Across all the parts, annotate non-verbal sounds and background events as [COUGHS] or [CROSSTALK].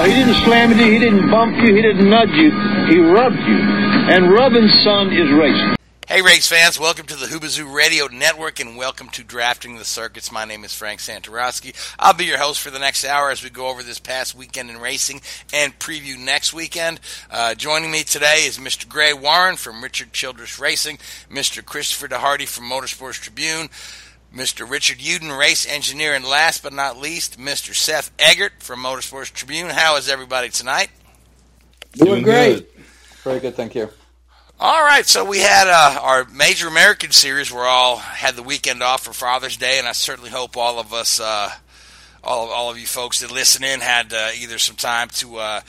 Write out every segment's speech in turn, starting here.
He didn't slam you, he didn't bump you, he didn't nudge you. He rubbed you. And rubbing, son, is racing. Hey, race fans, welcome to the Hoobazoo Radio Network and welcome to Drafting the Circuits. My name is Frank Santorowski. I'll be your host for the next hour as we go over this past weekend in racing and preview next weekend. Uh, joining me today is Mr. Gray Warren from Richard Childress Racing, Mr. Christopher DeHarde from Motorsports Tribune, Mr. Richard Uden, race engineer, and last but not least, Mr. Seth Eggert from Motorsports Tribune. How is everybody tonight? Doing, great. Very good, thank you. All right, so we had uh, our major American series. We're all had the weekend off for Father's Day, and I certainly hope all of us, uh, all of all of you folks that listen in, had uh, either some time to uh,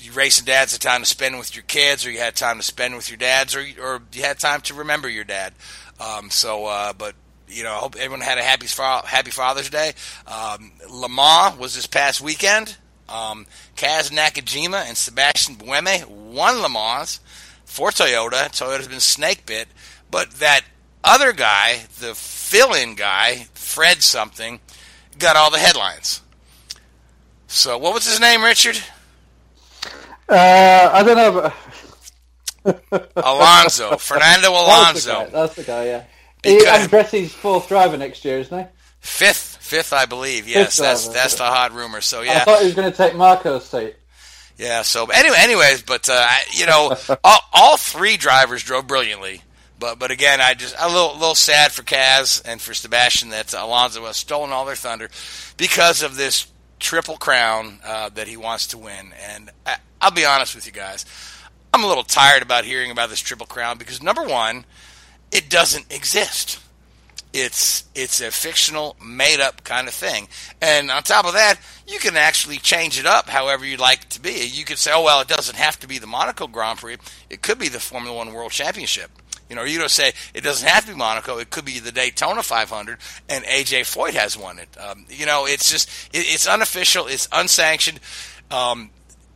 you racing dads had time to spend with your kids, or you had time to spend with your dads, or or you had time to remember your dad. Um, so, uh, but you know, I hope everyone had a happy happy Father's Day. Um, Le Mans was this past weekend. Um, Kaz Nakajima and Sebastian Buemi won Le Mans for Toyota. Toyota's been snake bit, but that other guy, the fill-in guy, Fred something, got all the headlines. So, what was his name, Richard? Uh, I don't know. Alonso, Fernando [LAUGHS] Alonso. That's the guy, That's the guy yeah. He, Andretti's fourth driver next year, isn't he? Fifth, fifth, I believe. Yes, Fifth that's driver, that's the hot rumor. So yeah, I thought he was going to take Marco's seat. yeah. So anyway, anyways, but uh, you know, [LAUGHS] all, all three drivers drove brilliantly. But but again, I just a little little sad for Kaz and for Sebastian that Alonso has stolen all their thunder because of this triple crown uh, that he wants to win. And I, I'll be honest with you guys, I'm a little tired about hearing about this triple crown because number one, it doesn't exist. It's it's a fictional, made up kind of thing. And on top of that, you can actually change it up however you'd like it to be. You could say, oh well, it doesn't have to be the Monaco Grand Prix. It could be the Formula One World Championship. You know, you don't say it doesn't have to be Monaco. It could be the Daytona 500, and AJ Foyt has won it. Um, you know, it's just it, it's unofficial, it's unsanctioned. Um,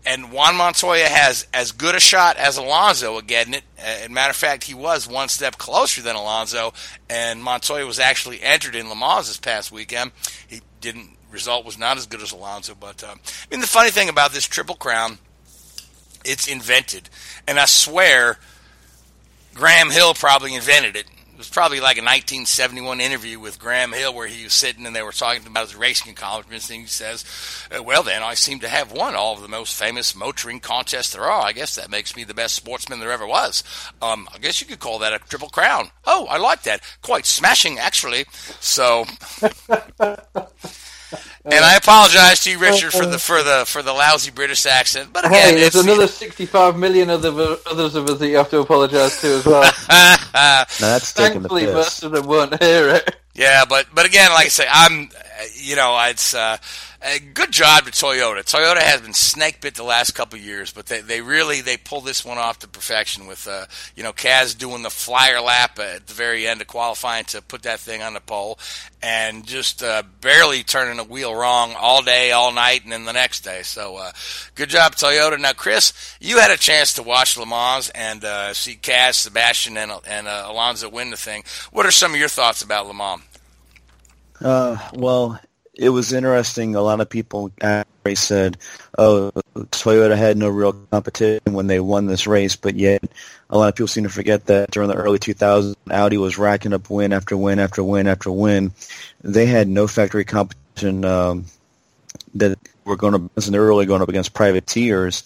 and Juan Montoya has as good a shot as Alonso at getting it. As a matter of fact, he was one step closer than Alonso, and Montoya was actually entered in Le Mans this past weekend. He didn't. Result was not as good as Alonso, but um, I mean the funny thing about this Triple Crown, it's invented, and I swear, Graham Hill probably invented it. It was probably like a 1971 interview with Graham Hill where he was sitting and they were talking about his racing accomplishments. And he says, "Uh, Well, then, I seem to have won all of the most famous motoring contests there are. I guess that makes me the best sportsman there ever was. Um, I guess you could call that a triple crown. Oh, I like that. Quite smashing, actually. So. [LAUGHS] And I apologize to you, Richard, for the for the for the lousy British accent. But again, Hey, there's it's, another 65 million of the others of us that you have to apologise to as well. [LAUGHS] No, that's taking the Thankfully, piss. most of them won't hear it. Yeah, but but again, like I say, I'm, uh, you know, it's uh, uh, good job to Toyota. Toyota has been snake bit the last couple years, but they, they really they pull this one off to perfection with uh, you know Kaz doing the flyer lap at the very end of qualifying to put that thing on the pole, and just uh, barely turning the wheel wrong all day, all night, and then the next day. So uh, good job Toyota. Now Chris, you had a chance to watch Le Mans and uh, see Kaz, Sebastian, and and uh, Alonso win the thing. What are some of your thoughts about Le Mans? Uh, well, it was interesting. A lot of people said, "Oh, Toyota had no real competition when they won this race," but yet a lot of people seem to forget that during the early 2000s, Audi was racking up win after win after win after win. They had no factory competition um, that were going to, and they were really going up against privateers,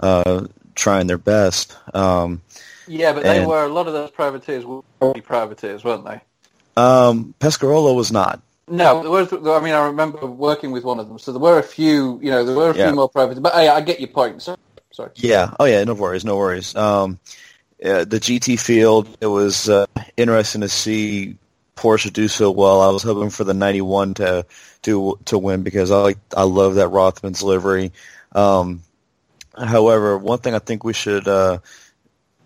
uh, trying their best. Um, yeah, but they were a lot of those privateers were privateers, weren't they? Um, Pescarolo was not. No, there was. I mean, I remember working with one of them, so there were a few. You know, there were a yeah. few more private. But I, I get your point. So, sorry. Yeah. Oh, yeah. No worries. No worries. Um, the GT field. It was uh, interesting to see Porsche do so well. I was hoping for the '91 to to to win because I like I love that Rothmans livery. Um, however, one thing I think we should uh,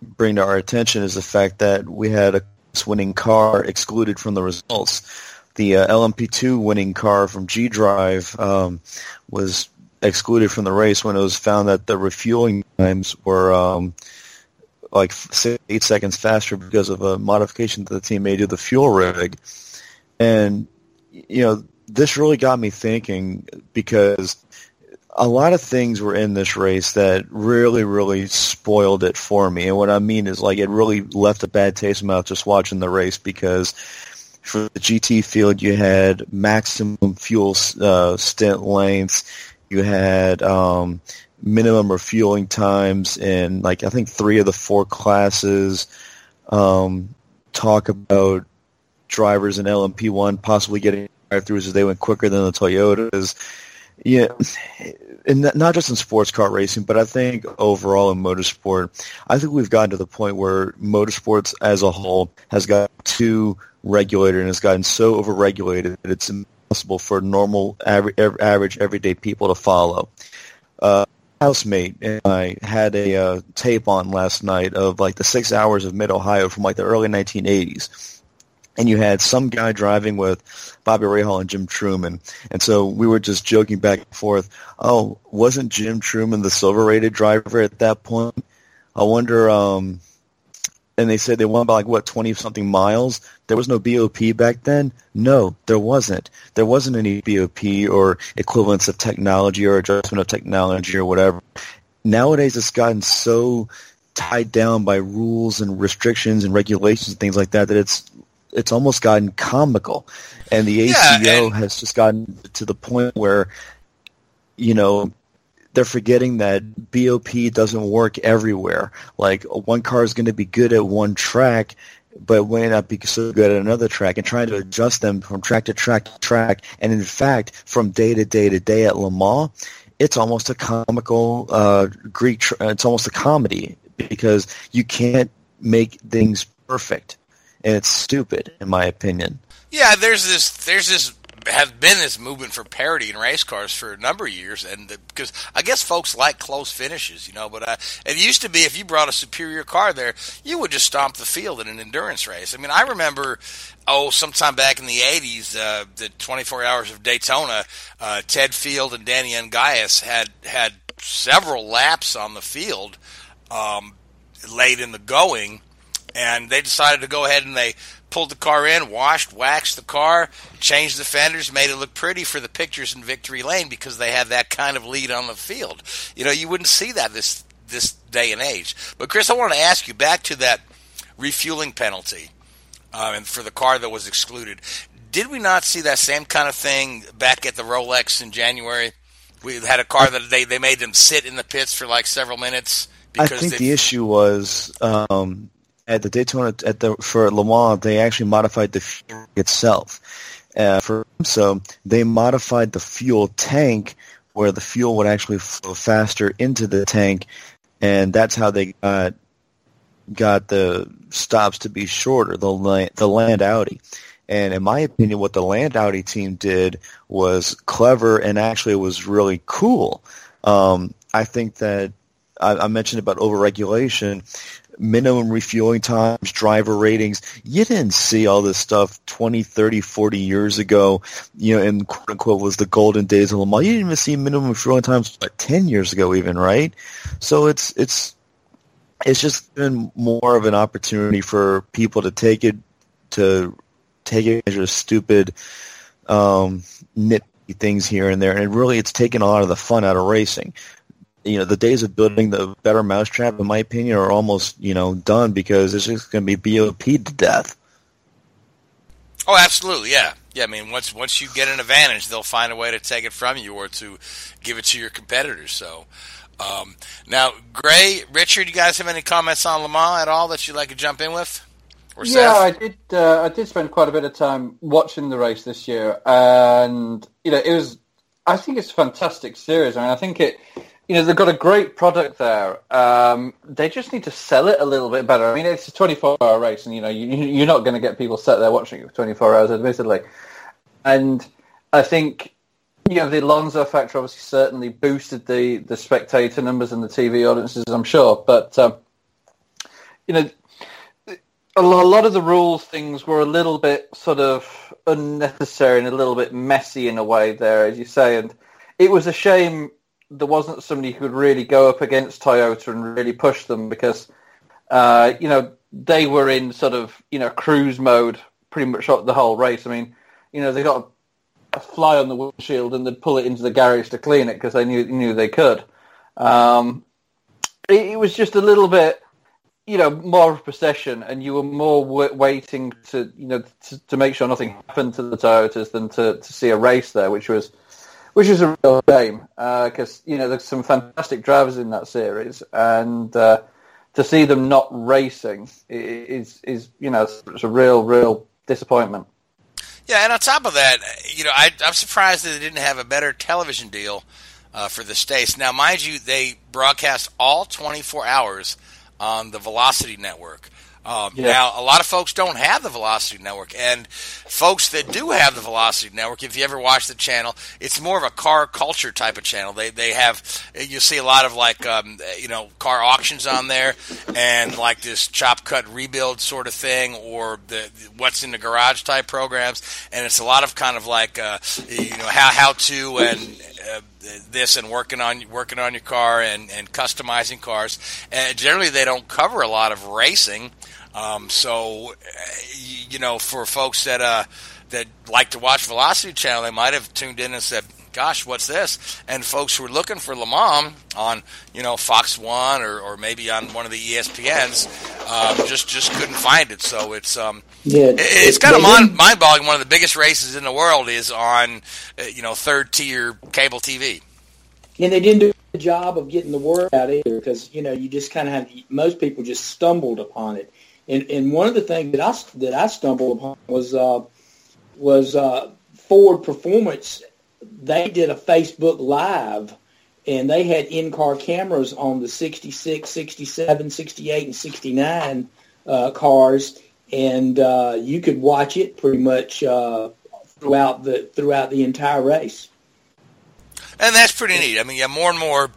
bring to our attention is the fact that we had a winning car excluded from the results the uh, LMP2 winning car from G Drive um, was excluded from the race when it was found that the refueling times were um, like eight seconds faster because of a modification that the team made to the fuel rig. And you know, this really got me thinking because a lot of things were in this race that really, really spoiled it for me. And what I mean is, like, it really left a bad taste in my mouth just watching the race because for the GT field, you had maximum fuel uh, stint lengths. You had um, minimum refueling times in like I think three of the four classes. Um, talk about drivers in LMP1 possibly getting drive-throughs as they went quicker than the Toyotas. Yeah, and not just in sports car racing, but I think overall in motorsport, I think we've gotten to the point where motorsports as a whole has got too regulated and has gotten so overregulated that it's impossible for normal, average, average everyday people to follow. Uh, housemate and I had a uh, tape on last night of like the six hours of Mid Ohio from like the early 1980s and you had some guy driving with Bobby Rahal and Jim Trueman. And so we were just joking back and forth. Oh, wasn't Jim Trueman the silver rated driver at that point? I wonder, um, and they said they won by like what, 20 something miles. There was no BOP back then? No, there wasn't. There wasn't any BOP or equivalence of technology or adjustment of technology or whatever. Nowadays it's gotten so tied down by rules and restrictions and regulations and things like that that it's it's almost gotten comical, and the ACO yeah, and- has just gotten to the point where, you know, they're forgetting that BOP doesn't work everywhere. Like one car is going to be good at one track, but may not be so good at another track, and trying to adjust them from track to track to track, and in fact, from day to day to day at Le Mans, it's almost a comical uh, Greek. Tra- it's almost a comedy because you can't make things perfect and it's stupid in my opinion. Yeah, there's this there's this has been this movement for parity in race cars for a number of years, and because I guess folks like close finishes, you know. But uh, it used to be if you brought a superior car there, you would just stomp the field in an endurance race. I mean, I remember, oh, sometime back in the '80s, uh, the 24 Hours of Daytona, uh, Ted Field and Danny Ongais had had several laps on the field um, late in the going and they decided to go ahead and they pulled the car in, washed, waxed the car, changed the fenders, made it look pretty for the pictures in Victory Lane because they had that kind of lead on the field. You know, you wouldn't see that this this day and age. But Chris, I want to ask you back to that refueling penalty uh, and for the car that was excluded. Did we not see that same kind of thing back at the Rolex in January? We had a car that they, they made them sit in the pits for like several minutes. I think the issue was um, at the Daytona at the for Le Mans, they actually modified the fuel itself. Uh, for so they modified the fuel tank where the fuel would actually flow faster into the tank, and that's how they got got the stops to be shorter. The land, the land Audi, And in my opinion, what the Land Audi team did was clever and actually was really cool. Um, I think that I, I mentioned about overregulation minimum refueling times, driver ratings. You didn't see all this stuff 20, 30, 40 years ago, you know, and quote unquote was the golden days of Le. You didn't even see minimum refueling times like 10 years ago even, right? So it's, it's, it's just been more of an opportunity for people to take it, to take advantage of stupid, um, nitpicky things here and there. And really it's taken a lot of the fun out of racing you know the days of building the better mousetrap, in my opinion, are almost you know done because it's just going to be BOP to death. Oh, absolutely, yeah, yeah. I mean, once once you get an advantage, they'll find a way to take it from you or to give it to your competitors. So. Um, now, Gray, Richard, you guys have any comments on Le Mans at all that you'd like to jump in with? Or yeah, Seth? I did. Uh, I did spend quite a bit of time watching the race this year, and you know, it was. I think it's a fantastic series. I mean, I think it you know, they've got a great product there. Um, they just need to sell it a little bit better. I mean, it's a 24-hour race, and, you know, you, are not going to get people sat there watching it for 24 hours, admittedly. And I think, you know, the Alonso factor obviously certainly boosted the, the spectator numbers and the TV audiences, I'm sure. But, um, you know, a lot of the rules things were a little bit sort of unnecessary and a little bit messy in a way there, as you say. And it was a shame there wasn't somebody who could really go up against Toyota and really push them because, uh, you know, they were in sort of, you know, cruise mode pretty much the whole race. I mean, you know, they got a, fly on the windshield and they'd pull it into the garage to clean it because they knew knew they could. Um, it, it, was just a little bit, you know, more of a procession, and you were more w- waiting to, you know, to make sure nothing happened to the Toyotas than to, to see a race there, which was which is a real shame because uh, you know there's some fantastic drivers in that series, and uh, to see them not racing is is you know it's a real real disappointment. Yeah, and on top of that, you know, I, am surprised that they didn't have a better television deal uh, for the states. Now, mind you, they broadcast all 24 hours on the Velocity Network. Um, yeah. Now, a lot of folks don't have the Velocity Network, and folks that do have the Velocity Network, if you ever watch the channel, it's more of a car culture type of channel. They they have you see a lot of like um, you know car auctions on there, and like this chop cut rebuild sort of thing, or the what's in the garage type programs, and it's a lot of kind of like uh, you know how how to and uh, this and working on working on your car and, and customizing cars. And generally, they don't cover a lot of racing. Um, so, uh, you know, for folks that uh, that like to watch Velocity Channel, they might have tuned in and said, "Gosh, what's this?" And folks who are looking for Le Mans on, you know, Fox One or, or maybe on one of the ESPNs, um, just just couldn't find it. So it's um, yeah, it, it's kind of mind mind boggling. One of the biggest races in the world is on, uh, you know, third tier cable TV. And they didn't do a job of getting the word out either, because you know you just kind of have most people just stumbled upon it and and one of the things that I that I stumbled upon was uh, was uh, Ford Performance. They did a Facebook Live, and they had in-car cameras on the 66, 67, 68, and 69 uh, cars, and uh, you could watch it pretty much uh, throughout the throughout the entire race. And that's pretty neat. I mean, yeah, more and more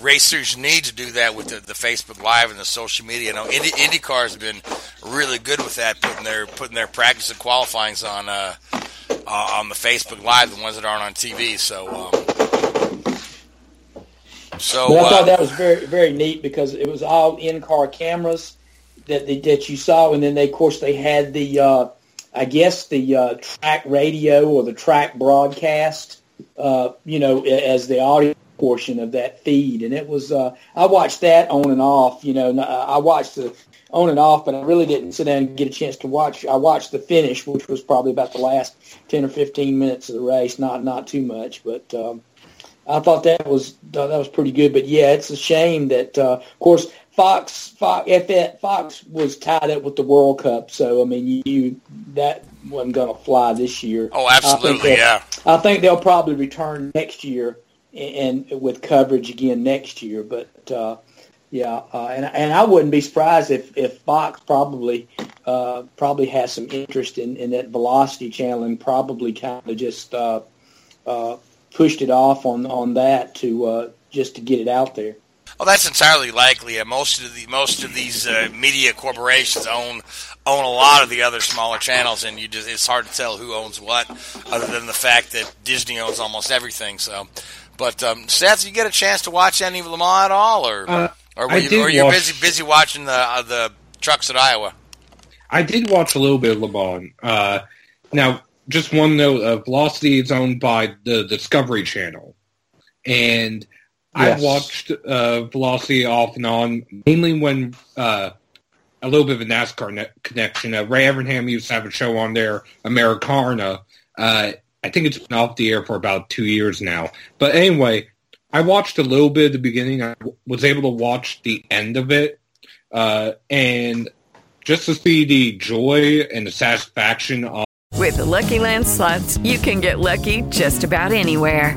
racers need to do that with the, the Facebook Live and the social media. You know, Indy, IndyCar has been really good with that, putting their putting their practice and qualifyings on uh, uh, on the Facebook Live, the ones that aren't on TV. So, um, so I thought uh, that was very very neat because it was all in car cameras that they, that you saw, and then they of course they had the uh, I guess the uh, track radio or the track broadcast, uh, you know, as the audio portion of that feed, and it was uh, I watched that on and off. You know, I watched the on and off, but I really didn't sit down and get a chance to watch. I watched the finish, which was probably about the last ten or fifteen minutes of the race. Not not too much, but um, I thought that was that was pretty good. But yeah, it's a shame that uh, of course Fox Fox Fox was tied up with the World Cup, so I mean you that wasn't going to fly this year. Oh, absolutely, I yeah. I think they'll probably return next year and, with coverage again next year. But uh, yeah, uh, and and I wouldn't be surprised if if Fox probably uh, probably has some interest in, in that velocity channel and probably kind of just uh, uh, pushed it off on, on that to uh, just to get it out there. Well, that's entirely likely. Uh, most of the most of these uh, media corporations own own a lot of the other smaller channels, and you just it's hard to tell who owns what, other than the fact that Disney owns almost everything. So, but um, Seth, you get a chance to watch any of Le Mans at all, or Uh, or, were you, or you're watch- busy busy watching the uh, the trucks at Iowa? I did watch a little bit of Le Mans. Uh, now, just one note: uh, Velocity is owned by the Discovery Channel, and I've watched uh, Velocity off and on, mainly when uh, a little bit of a NASCAR ne- connection. Uh, Ray Evernham used to have a show on there, AmeriCarna. I think it's been off the air for about two years now. But anyway, I watched a little bit at the beginning. I was able to watch the end of it, uh, and just to see the joy and the satisfaction of With the Lucky Land slots, you can get lucky just about anywhere.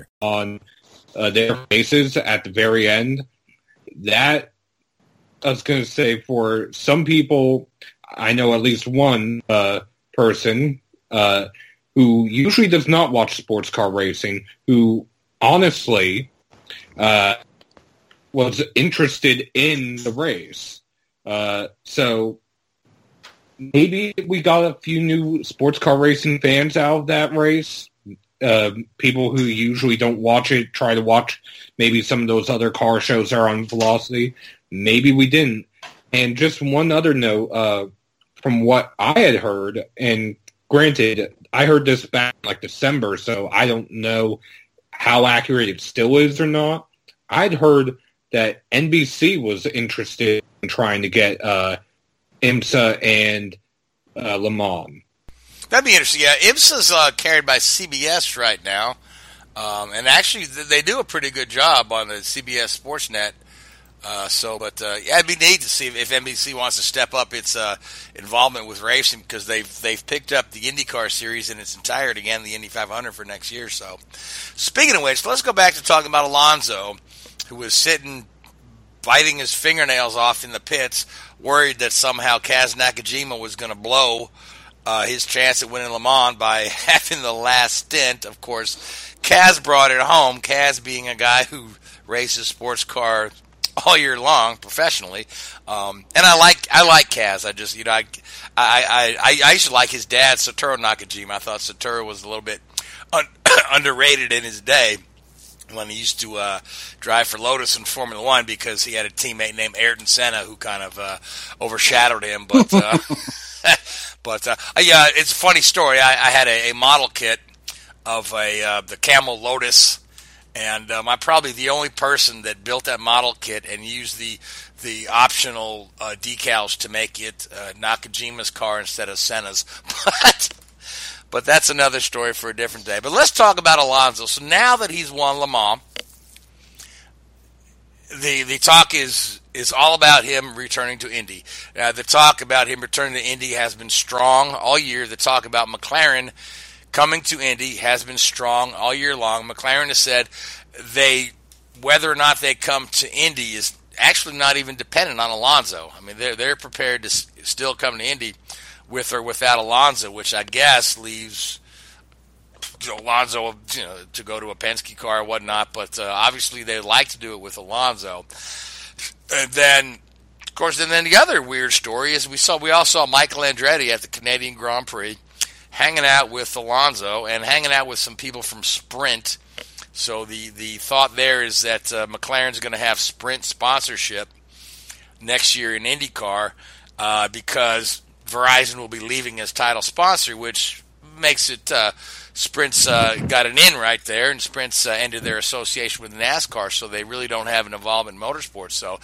On uh, their faces at the very end. That I was going to say for some people, I know at least one uh, person uh, who usually does not watch sports car racing, who honestly uh, was interested in the race. Uh, so maybe we got a few new sports car racing fans out of that race uh, people who usually don't watch it try to watch maybe some of those other car shows are on Velocity. Maybe we didn't. And just one other note, uh, from what I had heard, and granted, I heard this back in like December, so I don't know how accurate it still is or not. I'd heard that NBC was interested in trying to get uh, IMSA and uh, Le Mans. That'd be interesting. Yeah, IMSA's uh, carried by CBS right now, um, and actually they do a pretty good job on the CBS Sportsnet. Uh, so, but uh, yeah, it'd be neat to see if, NBC wants to step up its uh, involvement with racing because they've they've picked up the IndyCar series in its entirety and the Indy 500 for next year. So, speaking of which, let's go back to talking about Alonso, who was sitting biting his fingernails off in the pits, worried that somehow Kaz Nakajima was going to blow uh, his chance at winning Le Mans by [LAUGHS] having the last stint. Of course, Kaz brought it home. Kaz being a guy who races sports cars all year long professionally, um, and I like I like Kaz. I just you know I I I, I used to like his dad Satoru Nakajima. I thought Satoru was a little bit un- [COUGHS] underrated in his day when he used to uh, drive for Lotus in Formula One because he had a teammate named Ayrton Senna who kind of uh, overshadowed him. But uh, [LAUGHS] [LAUGHS] but uh, yeah, it's a funny story. I, I had a, a model kit of a uh, the Camel Lotus, and um, I'm probably the only person that built that model kit and used the the optional uh, decals to make it uh, Nakajima's car instead of Senna's. [LAUGHS] But but that's another story for a different day. But let's talk about Alonso. So now that he's won Le Mans, the the talk is is all about him returning to Indy. Uh, the talk about him returning to Indy has been strong all year. The talk about McLaren coming to Indy has been strong all year long. McLaren has said they whether or not they come to Indy is actually not even dependent on Alonso. I mean, they're they're prepared to s- still come to Indy with or without Alonso, which I guess leaves know, Alonso you know, to go to a Penske car or whatnot. But uh, obviously, they like to do it with Alonso. And then, of course, and then the other weird story is we saw we all saw Michael Andretti at the Canadian Grand Prix hanging out with Alonso and hanging out with some people from Sprint. So the, the thought there is that uh, McLaren's going to have Sprint sponsorship next year in IndyCar uh, because Verizon will be leaving as title sponsor, which makes it uh, Sprint's uh, got an in right there, and Sprint's uh, ended their association with NASCAR, so they really don't have an involvement in motorsports. So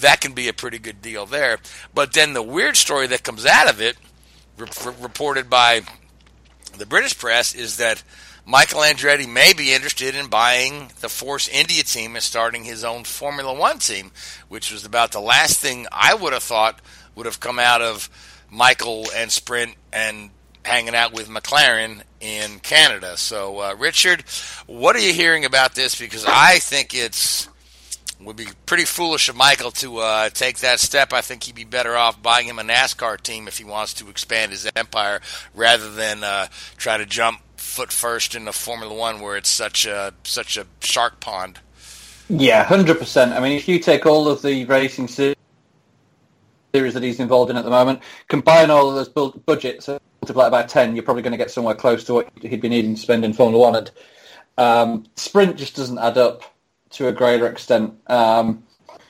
that can be a pretty good deal there. But then the weird story that comes out of it, re- reported by the British press, is that Michael Andretti may be interested in buying the Force India team and starting his own Formula One team, which was about the last thing I would have thought would have come out of Michael and Sprint and hanging out with McLaren in Canada. So, uh, Richard, what are you hearing about this? Because I think it's would be pretty foolish of Michael to uh, take that step. I think he'd be better off buying him a NASCAR team if he wants to expand his empire, rather than uh, try to jump foot first into Formula One, where it's such a such a shark pond. Yeah, hundred percent. I mean, if you take all of the racing series that he's involved in at the moment, combine all of those budgets, multiply it by ten, you're probably going to get somewhere close to what he'd be needing to spend in Formula One. And um, sprint just doesn't add up to a greater extent. Um,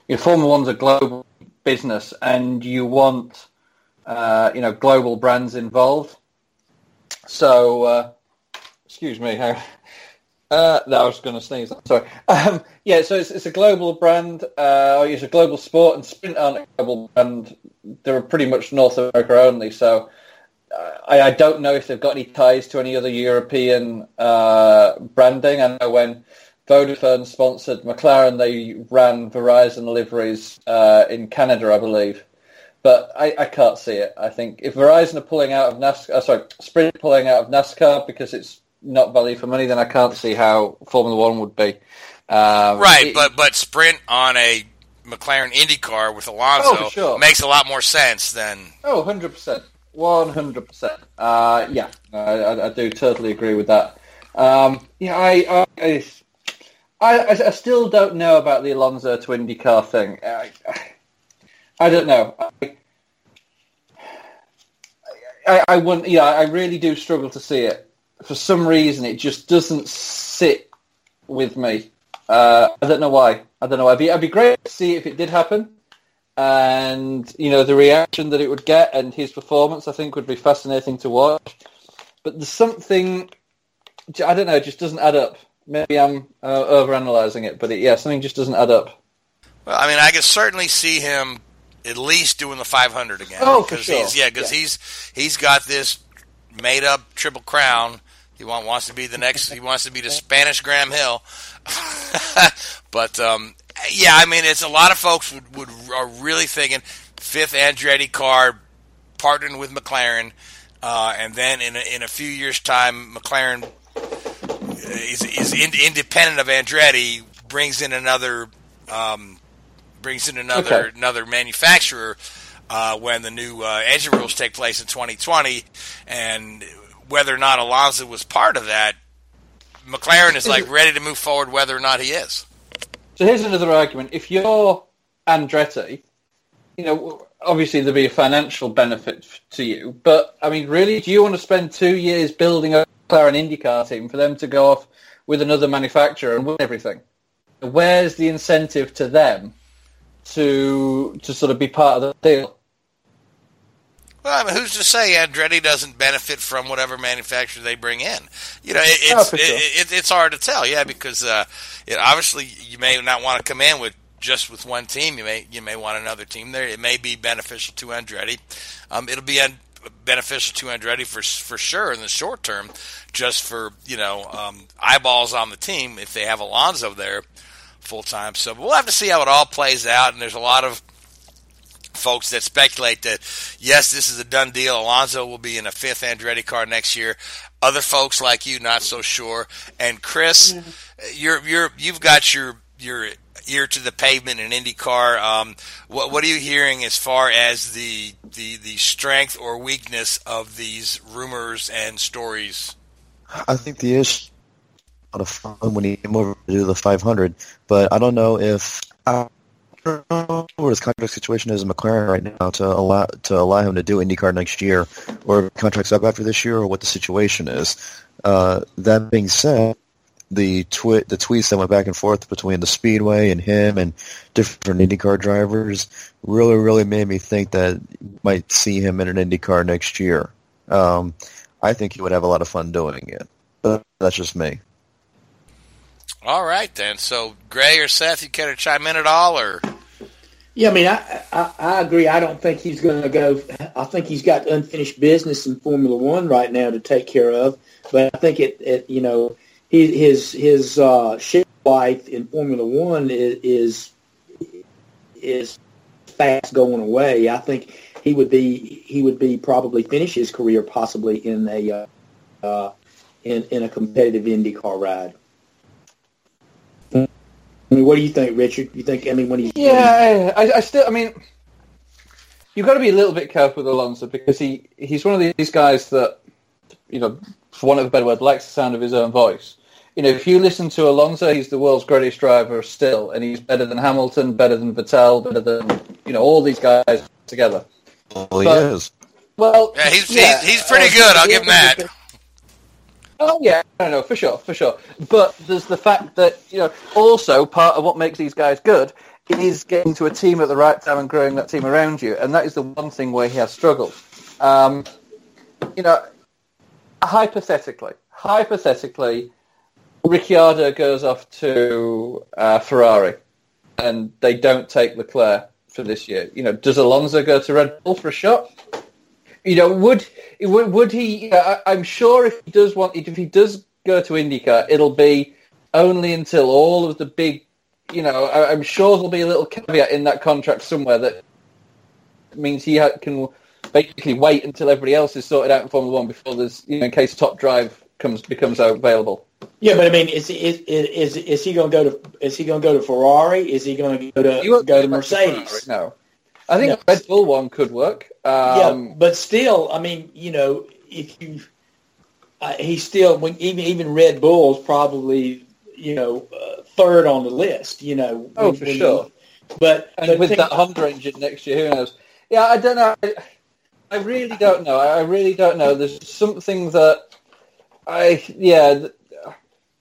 you know, Formula One's a global business, and you want uh, you know global brands involved. So, uh, excuse me, how. Uh, no, I was going to sneeze. Sorry. Um, yeah, so it's, it's a global brand. Uh, it's a global sport, and Sprint aren't a global brand. They're pretty much North America only. So I, I, don't know if they've got any ties to any other European uh, branding. I know when Vodafone sponsored McLaren, they ran Verizon liveries uh, in Canada, I believe. But I, I, can't see it. I think if Verizon are pulling out of NASCAR, uh, sorry, Sprint pulling out of NASCAR because it's not value for money, then I can't see how Formula One would be. Um, right, it, but but Sprint on a McLaren Indy car with Alonso oh, sure. makes a lot more sense than. Oh, 100 percent, one hundred percent. Uh, yeah, I, I, do totally agree with that. Um, yeah, I, I, I, I, still don't know about the Alonso to IndyCar thing. I, I don't know. I, I, want, yeah, I really do struggle to see it for some reason, it just doesn't sit with me. Uh, I don't know why. I don't know. I'd be, I'd be great to see if it did happen, and you know the reaction that it would get and his performance. I think would be fascinating to watch. But there's something I don't know. It just doesn't add up. Maybe I'm uh, overanalyzing it, but it, yeah, something just doesn't add up. Well, I mean, I can certainly see him at least doing the 500 again. Oh, for sure. He's, yeah, because yeah. he's he's got this made up triple crown he want, wants to be the next. He wants to be the Spanish Graham Hill. [LAUGHS] but um, yeah, I mean, it's a lot of folks would, would are really thinking fifth Andretti car, partnering with McLaren, uh, and then in a, in a few years' time, McLaren is, is in, independent of Andretti, brings in another um, brings in another okay. another manufacturer. Uh, when the new uh, engine rules take place in 2020, and whether or not Alonso was part of that, McLaren is like ready to move forward whether or not he is. So here's another argument. If you're Andretti, you know, obviously there'd be a financial benefit to you, but I mean, really, do you want to spend two years building a McLaren IndyCar team for them to go off with another manufacturer and win everything? Where's the incentive to them to to sort of be part of the deal? Well, I mean, who's to say Andretti doesn't benefit from whatever manufacturer they bring in? You know, it, it's oh, sure. it, it, it's hard to tell. Yeah, because uh, it, obviously you may not want to come in with just with one team. You may you may want another team there. It may be beneficial to Andretti. Um, it'll be un- beneficial to Andretti for for sure in the short term, just for you know um, eyeballs on the team if they have Alonso there full time. So we'll have to see how it all plays out. And there's a lot of folks that speculate that yes, this is a done deal. Alonso will be in a fifth Andretti car next year. Other folks like you, not so sure. And Chris, mm-hmm. you're you're you've got your your ear to the pavement in IndyCar. Um, what what are you hearing as far as the the the strength or weakness of these rumors and stories? I think the issue a lot of fun when he came over to do the 500, but I don't know if. Uh, don't know what his contract situation is in McLaren right now to allow to allow him to do IndyCar next year, or contracts up after this year, or what the situation is. Uh, that being said, the twi- the tweets that went back and forth between the Speedway and him and different IndyCar drivers really, really made me think that might see him in an IndyCar next year. Um, I think he would have a lot of fun doing it. But that's just me. All right then. So Gray or Seth, you care to chime in at all, or? Yeah, I mean, I, I, I agree. I don't think he's going to go. I think he's got unfinished business in Formula One right now to take care of. But I think it, it you know, he, his his uh, shelf life in Formula One is, is is fast going away. I think he would be he would be probably finish his career possibly in a uh, uh, in in a competitive IndyCar ride. I mean, what do you think, Richard? You think? I mean, when you? Yeah, I, I still. I mean, you've got to be a little bit careful with Alonso because he he's one of these guys that, you know, for want of a better word, likes the sound of his own voice. You know, if you listen to Alonso, he's the world's greatest driver still, and he's better than Hamilton, better than Vettel, better than you know all these guys together. Well, he But- is. Well, Yeah, he's yeah, he's, he's pretty uh, good. I'll give him that. Oh yeah, I know for sure, for sure. But there's the fact that you know also part of what makes these guys good is getting to a team at the right time and growing that team around you, and that is the one thing where he has struggled. Um, you know, hypothetically, hypothetically, Ricciardo goes off to uh, Ferrari, and they don't take Leclerc for this year. You know, does Alonso go to Red Bull for a shot? You know, would would, would he? Uh, I, I'm sure if he does want, if he does go to IndyCar, it'll be only until all of the big. You know, I, I'm sure there'll be a little caveat in that contract somewhere that means he ha- can basically wait until everybody else is sorted out in Formula One before there's, you know, in case Top Drive comes becomes available. Yeah, but I mean, is is is, is he going to go to is he going to go to Ferrari? Is he going to go to go to Mercedes? Ferrari, no, I think No. a Red Bull one could work. Um, yeah, but still, I mean, you know, if you, uh, he's still when even even Red Bull's probably you know uh, third on the list. You know, Oh, when- for when sure. you- but and but with think- that Honda engine next year, who knows? Yeah, I don't know. I, I really don't know. I really don't know. There's something that I yeah.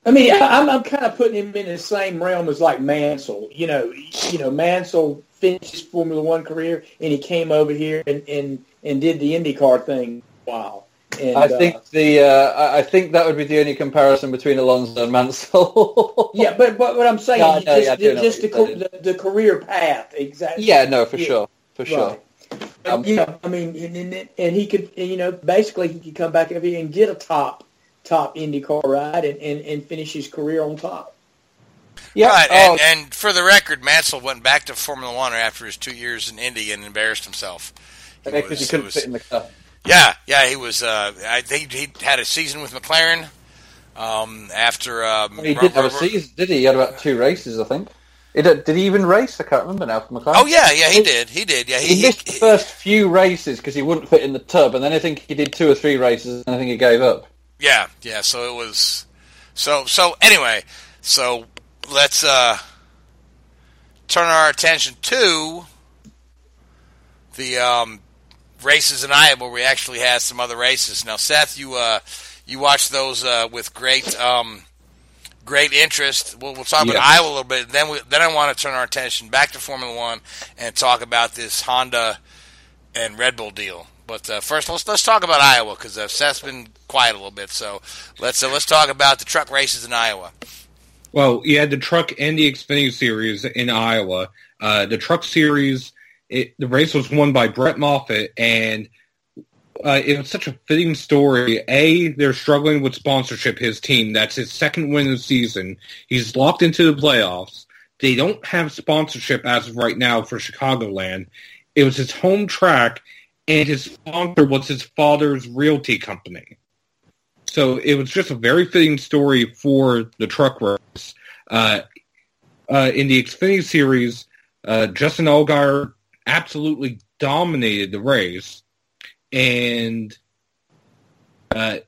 I mean, I, I'm I'm kind of putting him in the same realm as like Mansell. You know, you know, Mansell finished his Formula One career and he came over here and and, and did the IndyCar thing. Wow. And, I uh, think the uh, I- think that would be the only comparison between Alonso and Mansell. [LAUGHS] yeah, but but what I'm saying, I know, just, yeah, just the, co- the the career path, exactly. yeah, no, for Yeah. sure, for sure. Right. But, yeah, I mean, and, and, and he could, you know, basically he could come back over here and get a top top IndyCar ride and, and, and finish his career on top. Yeah, right. oh. And, and for the record, Mansell went back to Formula One after his two years in Indy and embarrassed himself. He was- he couldn't was- fit in the car. Yeah, yeah, he was. Uh, I think he had a season with McLaren. Um, after um, He did have a season, did he? He had about two races, I think. He did, did he even race? I can't remember now for McLaren. Oh yeah, yeah, he did. He did. Yeah, He, he, he, missed the first few races because he wouldn't fit in the tub, and then I think he did two or three races, and I think he gave up. Yeah, yeah. So it was. So so anyway, so let's uh, turn our attention to the um, races in Iowa. where We actually had some other races. Now, Seth, you uh, you watched those uh, with great um, great interest. We'll, we'll talk about Yes. Iowa a little bit. Then we, then I want to turn our attention back to Formula One and talk about this Honda and Red Bull deal. But uh, first, let's let's talk about Iowa because uh, Seth's been quiet a little bit. So let's uh, let's talk about the truck races in Iowa. Well, you had the truck and the Xfinity Series in Iowa. Uh, the truck series, it, the race was won by Brett Moffitt, and uh, it was such a fitting story. A, they're struggling with sponsorship. His team, that's his second win of the season. He's locked into the playoffs. They don't have sponsorship as of right now for Chicagoland. It was his home track, and his sponsor was his father's realty company. So it was just a very fitting story for the truck race. Uh, uh, in the Xfinity Series, uh, Justin Allgaier absolutely dominated the race, and uh,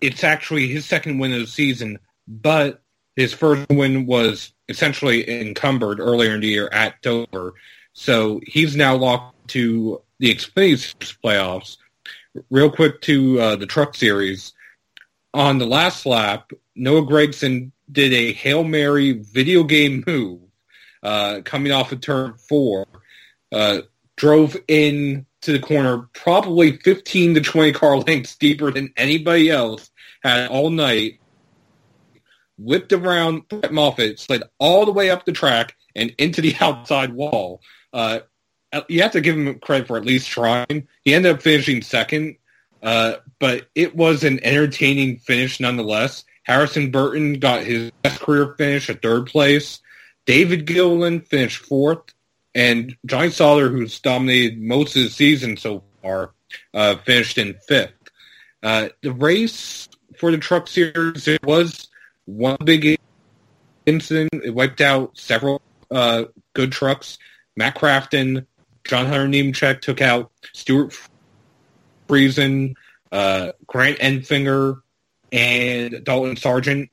it's actually his second win of the season. But his first win was essentially encumbered earlier in the year at Dover. So he's now locked to the Xfinity playoffs. Real quick to uh, the Truck Series. On the last lap, Noah Gragson did a Hail Mary video game move uh, coming off of turn four. Uh, drove in to the corner probably 15 to 20 car lengths deeper than anybody else had all night whipped around Brett Moffitt, slid all the way up the track and into the [LAUGHS] outside wall. Uh, you have to give him credit for at least trying. He ended up finishing second, uh, but it was an entertaining finish nonetheless. Harrison Burton got his best career finish at third place. David Gilliland finished fourth, and Johnny Sauter, who's dominated most of the season so far, uh, finished in fifth. Uh, the race for the Truck Series it was one big incident. It wiped out several uh, good trucks. Matt Crafton, John Hunter Nemechek took out Stewart Friesen, uh, Grant Enfinger, and Dalton Sargeant.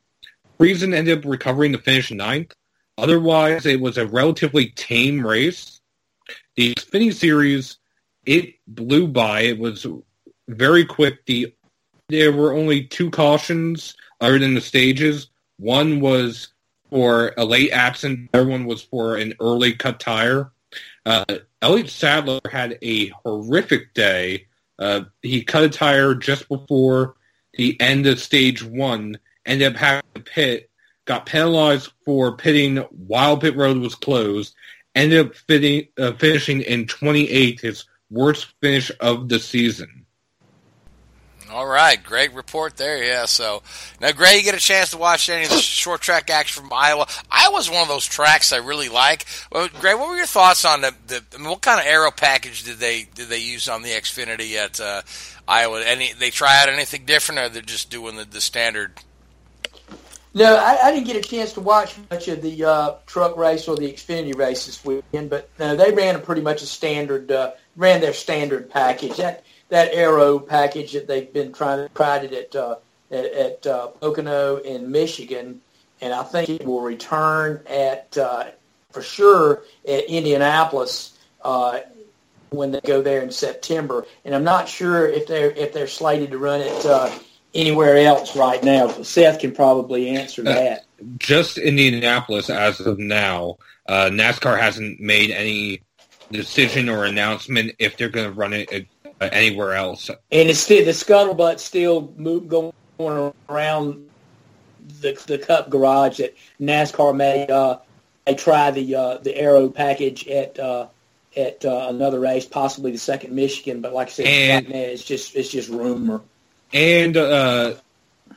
Friesen ended up recovering to finish ninth. Otherwise, it was a relatively tame race. The Xfinity Series, it blew by. It was very quick. The there were only two cautions other than the stages. One was for a late absence. The other one was for an early cut tire. Uh, Elliott Sadler had a horrific day. Uh, he cut a tire just before the end of stage one, ended up having to pit, got penalized for pitting while pit road was closed, ended up fitting, uh, finishing in 28th, his worst finish of the season. All right, great report there. Yeah, so now, Greg, you get a chance to watch any of the [LAUGHS] short track action from Iowa. Iowa's one of those tracks I really like. Well, Greg, what were your thoughts on the, the I mean, what kind of aero package did they did they use on the Xfinity at uh, Iowa? Any they try out anything different, or they're just doing the, the standard? No, I, I, didn't get a chance to watch much of the uh, truck race or the Xfinity race this weekend, but no, they ran a pretty much a standard uh, ran their standard package. That that aero package that they've been trying to tried it at uh, at, at uh, Pocono in Michigan, and I think it will return at uh, for sure at Indianapolis uh, when they go there in September. And I'm not sure if they're if they're slated to run it uh, anywhere else right now. Seth can probably answer uh, that. Just Indianapolis as of now. NASCAR hasn't made any decision or announcement if they're going to run it anywhere else. And it's still the scuttlebutt still move, going around the the Cup garage that NASCAR may uh, may try the uh, the aero package at uh, at uh, another race, possibly the second Michigan. But like I said, and, right now it's just it's just rumor. And uh,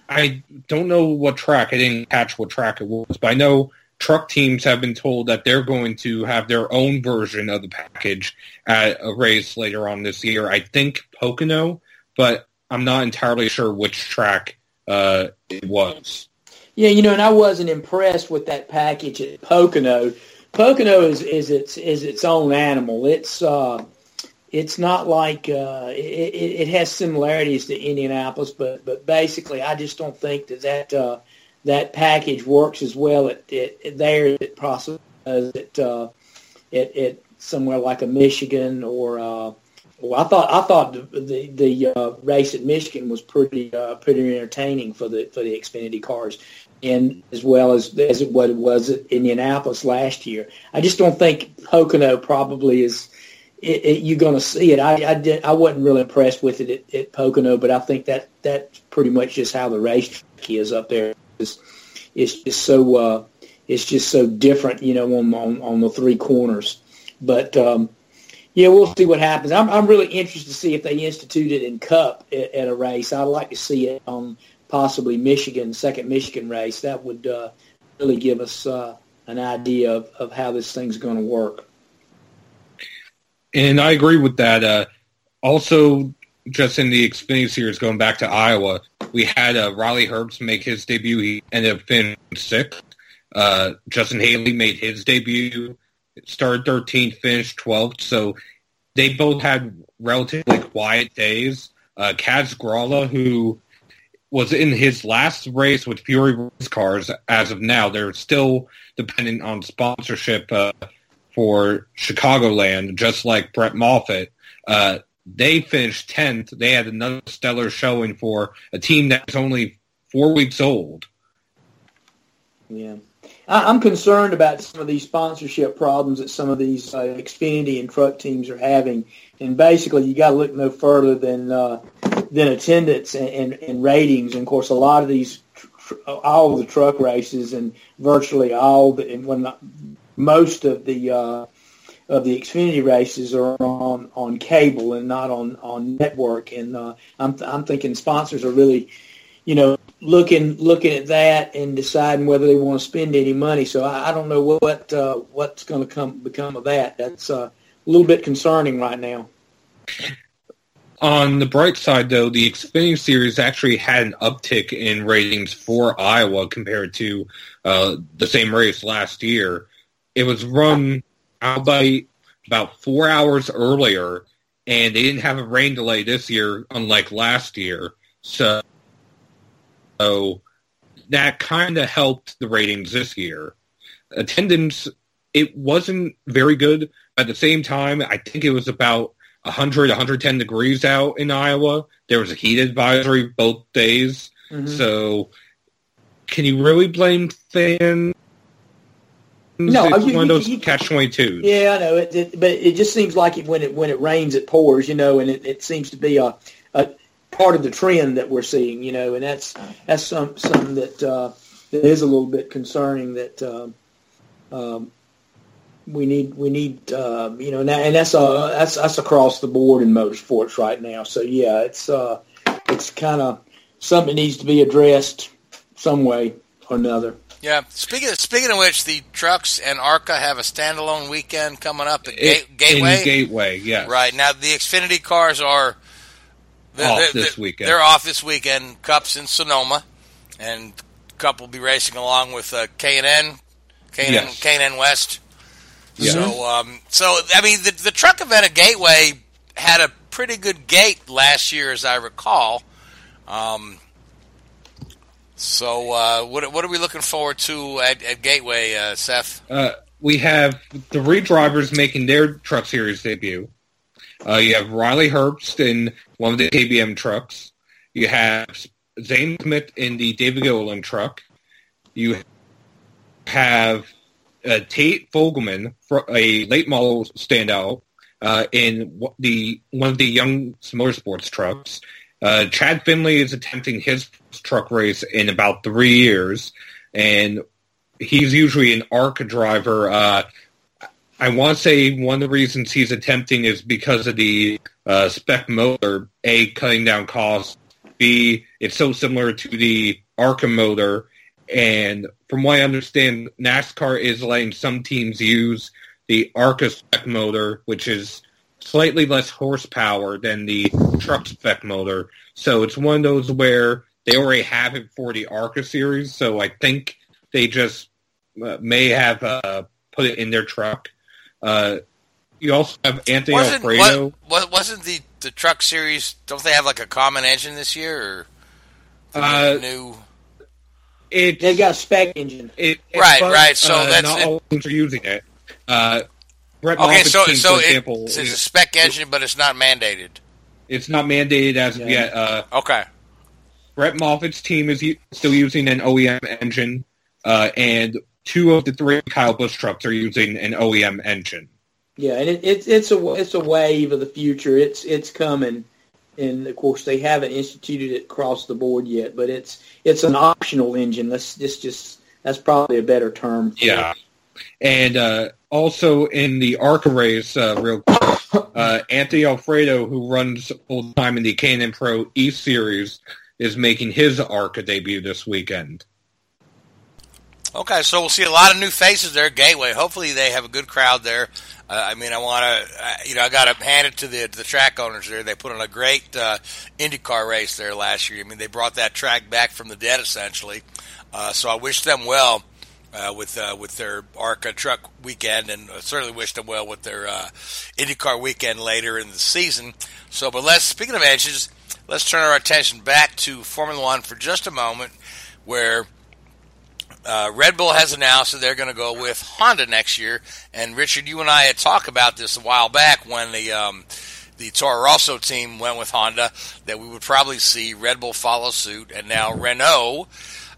I don't know what track. I didn't catch what track it was, but I know truck teams have been told that they're going to have their own version of the package at a race later on this year. I think Pocono, but I'm not entirely sure which track uh, it was. Yeah, you know, and I wasn't impressed with that package at Pocono. Pocono is, is its is its own animal. It's uh, it's not like uh, it, it, has similarities to Indianapolis, but but basically, I just don't think that that uh, that package works as well at, at, there as it possibly does at, uh, at, at somewhere like a Michigan or uh, well, I thought I thought the the, the uh, race at Michigan was pretty uh, pretty entertaining for the for the Xfinity cars, and as well as as what it was at Indianapolis last year. I just don't think Pocono probably is. It, it, you're going to see it. I I, did, I wasn't really impressed with it at, at Pocono, but I think that that's pretty much just how the race is up there is it's just so uh, it's just so different, you know, on, on, on the three corners. But um, yeah, we'll see what happens. I'm I'm really interested to see if they institute it in Cup at, at a race. I'd like to see it on possibly Michigan, second Michigan race. That would uh, really give us uh, an idea of, of how this thing's going to work. And I agree with that. Uh, also, just in the Xfinity Series, going back to Iowa, we had uh, Riley Herbst make his debut. He ended up finishing sixth. Uh, Justin Haley made his debut, started 13th, finished 12th. So they both had relatively quiet days. Uh, Kaz Grala, who was in his last race with Fury race cars. As of now, they're still dependent on sponsorship uh, for Chicagoland, just like Brett Moffitt. Uh, they finished tenth. They had another stellar showing for a team that's only four weeks old. Yeah. I'm concerned about some of these sponsorship problems that some of these uh, Xfinity and truck teams are having, and basically you got to look no further than uh, than attendance and, and, and ratings. And of course, a lot of these, tr- all of the truck races, and virtually all, the, and when not, most of the uh, of the Xfinity races are on on cable and not on on network. And uh, I'm I'm thinking sponsors are really, you know, looking looking at that and deciding whether they want to spend any money. So I, I don't know what uh, what's going to come become of that. That's uh, a little bit concerning right now. On the bright side, though, the Xfinity Series actually had an uptick in ratings for Iowa compared to uh, the same race last year. It was run out by about four hours earlier, and they didn't have a rain delay this year, unlike last year. So, so that kind of helped the ratings this year. Attendance, it wasn't very good. At the same time, I think it was about 100, 110 degrees out in Iowa. There was a heat advisory both days. Mhm. So can you really blame fans? No, it's you- one of those you- those catch twenty twos. Yeah, I know it, it, but it just seems like it, when it when it rains, it pours, you know, and it, it seems to be a, a part of the trend that we're seeing, you know, and that's that's some something that uh, that is a little bit concerning that um, um, we need we need um, you know, and, that, and that's uh that's that's across the board in motorsports right now. So yeah, it's uh, it's kind of something that needs to be addressed some way or another. Yeah. Speaking of, speaking of which, the trucks and ARCA have a standalone weekend coming up at Ga- Gateway. Gateway, yeah. Right now, the Xfinity cars are they're, Off they're- this weekend. They're off this weekend. Cups in Sonoma, and Cup will be racing along with uh, K and N, K and N. K and N West. Yeah. So, um, so I mean, the, the truck event at Gateway had a pretty good gate last year, as I recall. Um, so, uh, what what are we looking forward to at, at Gateway, uh, Seth? Uh, we have the three drivers making their Truck Series debut. Uh, you have Riley Herbst in one of the KBM trucks. You have Zane Smith in the David Gilliland truck. You have uh, Tate Fogleman, a late model standout, uh, in the one of the young motorsports trucks. Uh, Chad Finley is attempting his truck race in about three years, and he's usually an ARC driver. Uh, I want to say one of the reasons he's attempting is because of the uh, spec motor, A, cutting down costs, B, it's so similar to the ARCA motor, and from what I understand, NASCAR is letting some teams use the ARCA spec motor, which is slightly less horsepower than the truck spec motor. So it's one of those where they already have it for the ARCA series, so I think they just uh, may have uh, put it in their truck. Uh, you also have Anthony Wasn't Alfredo. what, what wasn't the the truck series? Don't they have like a common engine this year? Or Uh, new. It, They've got a spec engine. It, Right, but, right, so uh, that's not it. all teams are using it. Brett Okay, Moffitt's so team, so for it- example, it's is- a spec engine, but it's not mandated. it's not mandated as of Yeah. yet. Uh, Okay. Brett Moffitt's team is u- still using an OEM engine, uh, and two of the three Kyle Busch trucks are using an OEM engine. Yeah, and it, it's it's a it's a wave of the future. It's it's coming, and of course they haven't instituted it across the board yet. But it's it's an optional engine. That's just just that's probably a better term. for Yeah. And uh, also in the ARCA race, uh, real quick, uh, Anthony Alfredo, who runs full time in the K&N Pro E Series, is making his ARCA debut this weekend. Okay, so we'll see a lot of new faces there Gateway. Hopefully, they have a good crowd there. Uh, I mean, I want to, uh, you know, I got to hand it to the the track owners there. They put on a great uh, IndyCar race there last year. I mean, they brought that track back from the dead essentially. Uh, so I wish them well uh, with uh, with their ARCA truck weekend, and uh, certainly wish them well with their uh, IndyCar weekend later in the season. So, but let's speaking of engines, let's turn our attention back to Formula One for just a moment, where uh, Red Bull has announced that they're going to go with Honda next year. And Richard, you and I had talked about this a while back when the um, the Toro Rosso team went with Honda that we would probably see Red Bull follow suit. And now Renault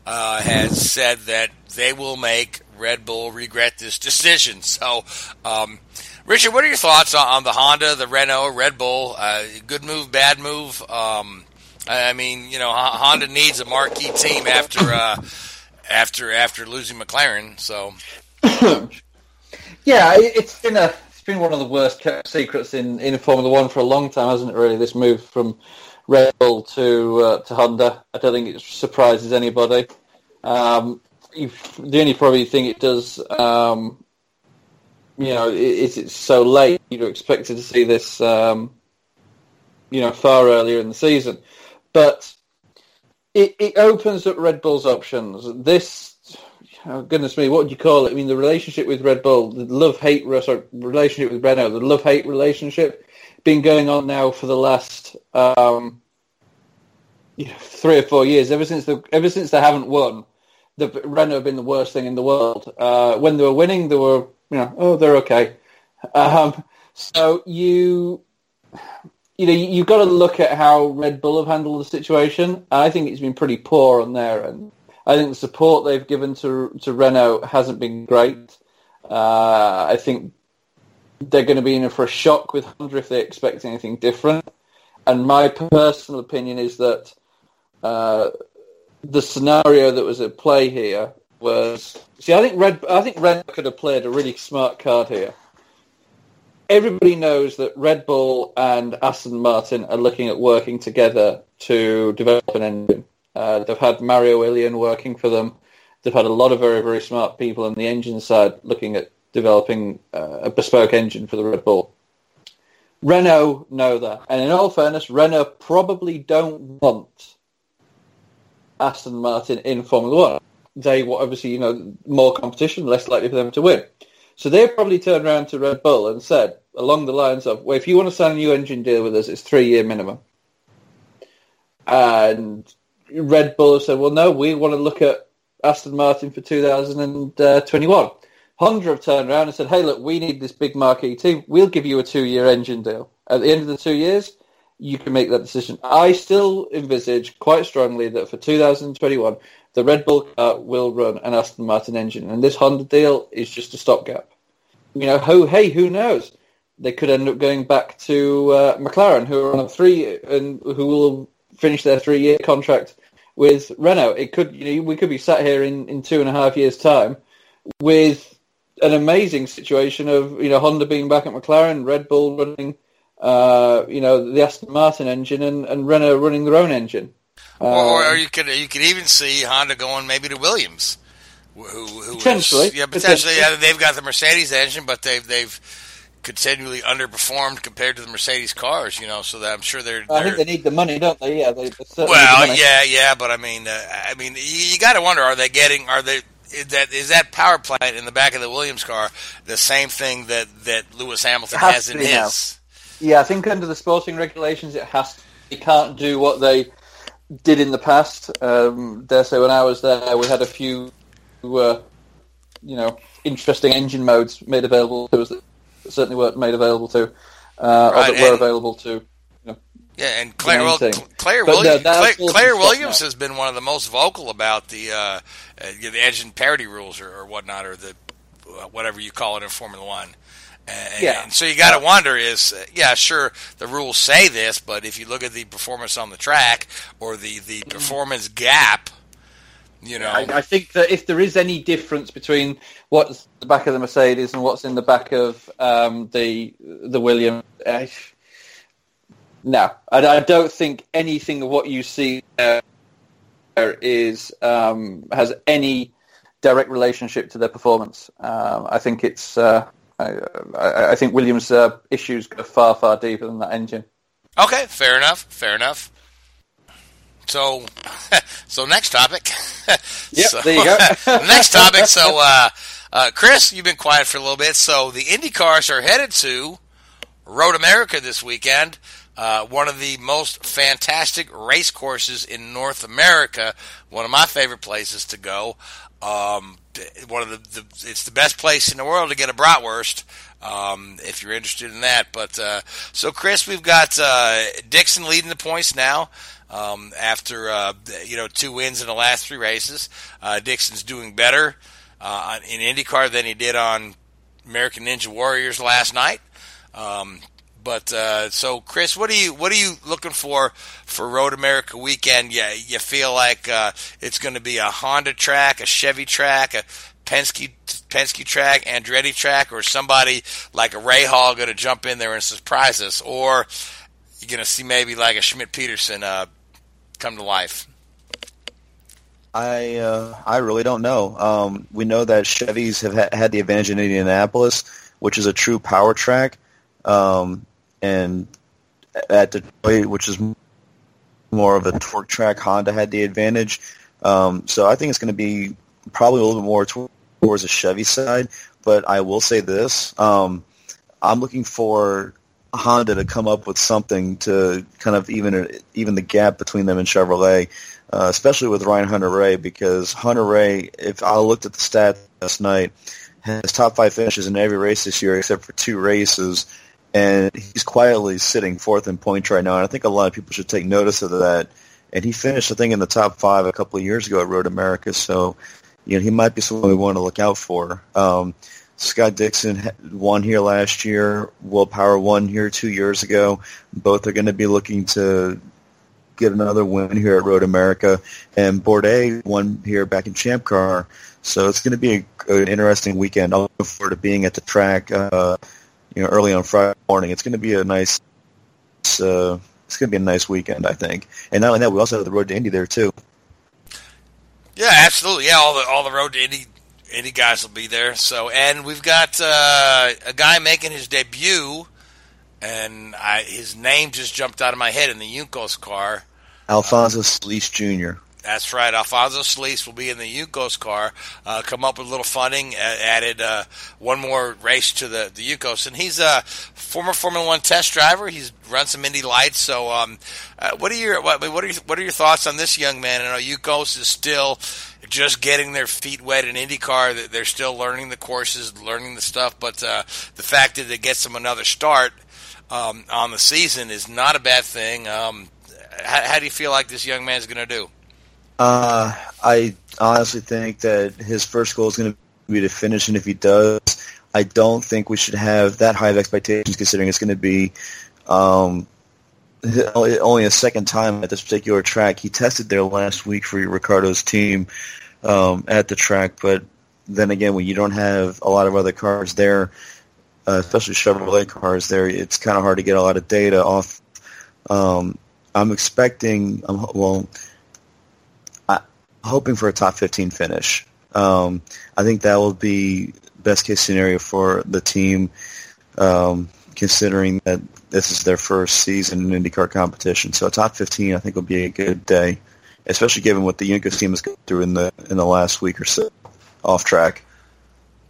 uh, has said that they will make Red Bull regret this decision. [LAUGHS] So, um, Richard, what are your thoughts on, the Honda, the Renault, Red Bull? Uh, good move, bad move? Um, I mean, you know, Honda needs a marquee team after uh, after after losing McLaren. So, [COUGHS] yeah, it's been a it's been one of the worst kept secrets in in Formula One for a long time, hasn't it? Really, this move from Red Bull to uh, to Honda. I don't think it surprises anybody. Um, the only probably thing it does, um, you know, is it's so late. You'd expected to see this, um, you know, far earlier in the season, but it, it opens up Red Bull's options. This, oh goodness me, what would you call it? I mean, the relationship with Red Bull, the love-hate sorry, relationship with Renault, the love-hate relationship, been going on now for the last um, you know, three or four years. Ever since the ever since they haven't won, the Renault have been the worst thing in the world. Uh, when they were winning, they were you know oh they're okay. Um, so you you know you've got to look at how Red Bull have handled the situation. I think it's been pretty poor on their end. I think the support they've given to to Renault hasn't been great. Uh, I think they're going to be in for a shock with Honda if they expect anything different. And my personal opinion is that uh, the scenario that was at play here was see. I think Red. I think Red could have played a really smart card here. Everybody knows that Red Bull and Aston Martin are looking at working together to develop an engine. Uh, they've had Mario Illien working for them. They've had a lot of very, very smart people on the engine side looking at developing uh, a bespoke engine for the Red Bull. Renault know that. And in all fairness, Renault probably don't want Aston Martin in Formula One. They want obviously, you know, more competition, less likely for them to win. So they probably turned around to Red Bull and said, along the lines of, well, if you want to sign a new engine deal with us, it's three year minimum. And Red Bull have said, well, no, we want to look at Aston Martin for 2021. Honda have turned around and said, hey, look, we need this big marquee team. We'll give you a two year engine deal. At the end of the two years, you can make that decision. I still envisage quite strongly that for 2021, the Red Bull car will run an Aston Martin engine, and this Honda deal is just a stopgap. You know, who, hey, who knows? They could end up going back to uh, McLaren, who are on a three and who will finish their three-year contract with Renault. It could, you know, we could be sat here in, in two and a half years' time with an amazing situation of you know Honda being back at McLaren, Red Bull running uh, you know, the Aston Martin engine and, and Renault running their own engine. or, or um, you could you could even see Honda going maybe to Williams, who, who potentially, is, yeah, potentially, potentially. Yeah, they've got the Mercedes engine, but they've they've continually underperformed compared to the Mercedes cars. You know, so that I'm sure they're. they're I think they need the money, don't they? Yeah, they. well, the yeah, yeah, but I mean, uh, I mean, you, you got to wonder: Are they getting? Are they? Is that is that power plant in the back of the Williams car the same thing that that Lewis Hamilton has, has in his? Now. Yeah, I think under the sporting regulations, it has. To, you can't do what they did in the past. Um, dare say, when I was there, we had a few, uh, you know, interesting engine modes made available to us that certainly weren't made available to, uh, right, or that were available to. Yeah, and Claire, well, Claire, Williams, Claire, Claire Williams has been one of the most vocal about the uh, uh, the engine parity rules or, or whatnot, or the uh, whatever you call it in Formula One. And, yeah. And so you got to wonder is yeah sure the rules say this but if you look at the performance on the track or the the mm-hmm. performance gap you know I, I, think that if there is any difference between what's the back of the Mercedes and what's in the back of um, the the Williams uh, no I, I, don't think anything of what you see there is um, has any direct relationship to their performance um, I think it's uh, I, I, think Williams' uh, issues go far, far deeper than that engine. Okay, fair enough. Fair enough. So, [LAUGHS] so next topic. [LAUGHS] yep, so, there you go. [LAUGHS] next topic. So, uh, uh, Chris, you've been quiet for a little bit. So, the Indy cars are headed to Road America this weekend. Uh, one of the most fantastic race courses in North America. One of my favorite places to go. Um, one of the, the, it's the best place in the world to get a bratwurst. Um, if you're interested in that, but uh, so Chris, we've got uh, Dixon leading the points now. Um, after uh, you know two wins in the last three races, uh, Dixon's doing better uh, in IndyCar than he did on American Ninja Warriors last night. Um, but uh, so, Chris, what are you what are you looking for for Road America weekend? Yeah, you feel like uh, it's going to be a Honda track, a Chevy track, a Penske Penske track, Andretti track, or somebody like a Rahal going to jump in there and surprise us, or you're going to see maybe like a Schmidt Peterson uh, come to life. I uh, I really don't know. Um, we know that Chevys have ha- had the advantage in Indianapolis, which is a true power track, um, and at Detroit, which is more of a torque track, Honda had the advantage. Um, so I think it's going to be probably a little bit more towards the Chevy side. But I will say this: um, I'm looking for Honda to come up with something to kind of even even the gap between them and Chevrolet uh, especially with Ryan Hunter-Reay, because Hunter-Reay, if I looked at the stats last night, has top five finishes in every race this year except for two races, and he's quietly sitting fourth in points right now. And I think a lot of people should take notice of that. And he finished, I think, in the top five a couple of years ago at Road America, so you know he might be someone we want to look out for. Um, Scott Dixon won here last year. Will Power won here two years ago. Both are going to be looking to get another win here at Road America, and Bourdais won here back in Champ Car. So it's going to be a, an interesting weekend. I'm looking forward to being at the track, uh, you know, early on Friday morning. It's going to be a nice, uh, it's going to be a nice weekend, I think. And not only that, we also have the Road to Indy there too. Yeah, absolutely. Yeah, all the all the Road to Indy Indy guys will be there. So, and we've got uh, a guy making his debut and I, his name just jumped out of my head in the Juncos car. Alfonso uh, Celis Jr. That's right. Alfonso Celis will be in the Juncos car. Uh, come up with a little funding, uh, added uh, one more race to the the Juncos, and he's a former Formula One test driver. He's run some Indy Lights. So, um, uh, what are your what, what, are your, what are your thoughts on this young man? I know Juncos is still just getting their feet wet in IndyCar. They're still learning the courses, learning the stuff. But uh, the fact that it gets them another start um, on the season is not a bad thing. Um, how, how, do you feel like this young man's going to do? Uh, I honestly think that his first goal is going to be to finish, and if he does, I don't think we should have that high of expectations, considering it's going to be um, only a second time at this particular track. He tested there last week for Ricardo's team um, at the track, but then again, when you don't have a lot of other cars there, uh, especially Chevrolet cars, there it's kind of hard to get a lot of data off. Um, I'm expecting, well, hoping for a top 15 finish. Um, I think that will be best case scenario for the team, um, considering that this is their first season in IndyCar competition. So a top 15, I think, will be a good day, especially given what the Juncos team has gone through in the in the last week or so off track.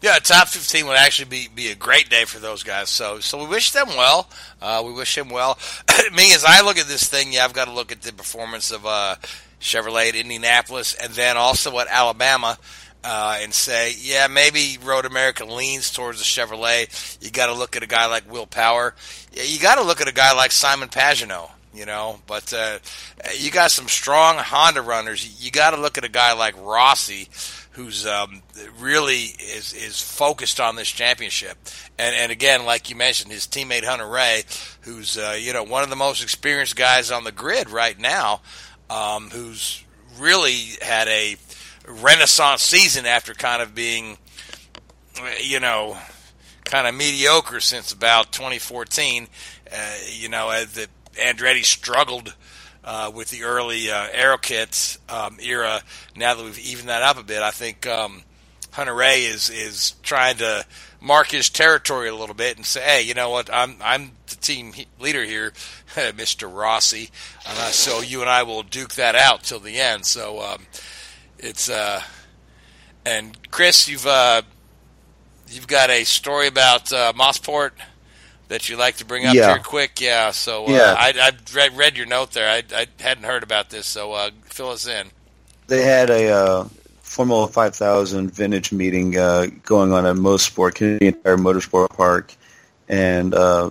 Yeah, a top fifteen would actually be, be a great day for those guys. So so we wish them well. Uh, we wish him well. [COUGHS] Me, as I look at this thing, yeah, I've got to look at the performance of uh, Chevrolet at Indianapolis, and then also at Alabama. Uh, and say, yeah, maybe Road America leans towards the Chevrolet. You got to look at a guy like Will Power. You got to look at a guy like Simon Pagenaud you know. But uh, you got some strong Honda runners. You got to look at a guy like Rossi, who's um, really is is focused on this championship. And and again, like you mentioned, his teammate Hunter-Reay, who's uh, you know one of the most experienced guys on the grid right now, um, who's really had a renaissance season after kind of being, you know, kind of mediocre since about 2014. Uh, you know, uh, the Andretti struggled uh, with the early uh, aero kits um, era. Now that we've evened that up a bit, I think um, Hunter-Reay is is trying to mark his territory a little bit and say, hey, you know what? I'm I'm the team leader here, [LAUGHS] Mr. Rossi. Uh, so you and I will duke that out till the end. So um, it's uh, and Chris, you've uh, you've got a story about uh, Mosport that you like to bring up Yeah. here quick. Yeah. So uh, Yeah. I, I read, read your note there. I, I hadn't heard about this, so uh, fill us in. They had a uh, Formula 5000 vintage meeting uh, going on at Mosport, Canadian Tire Motorsport Park, and uh,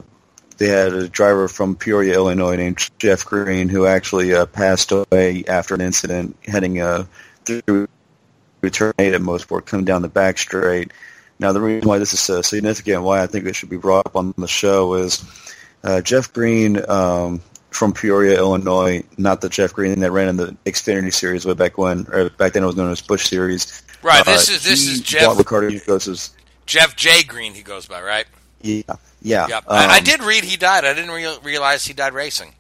they had a driver from Peoria, Illinois, named Jeff Green, who actually uh, passed away after an incident heading uh, through a tornado at Mosport, coming down the back straight. Now, the reason why this is so significant, why I think it should be brought up on the show, is uh, Jeff Green um, from Peoria, Illinois, not the Jeff Green that ran in the Xfinity Series way back when, or back then it was known as Busch Series. Right, Uh, this is- this he is Jeff- Ricardo Juncos's. Jeff J. Green, he goes by, right? Yeah, yeah. Yep. I, I um, did read he died. I didn't real realize he died racing.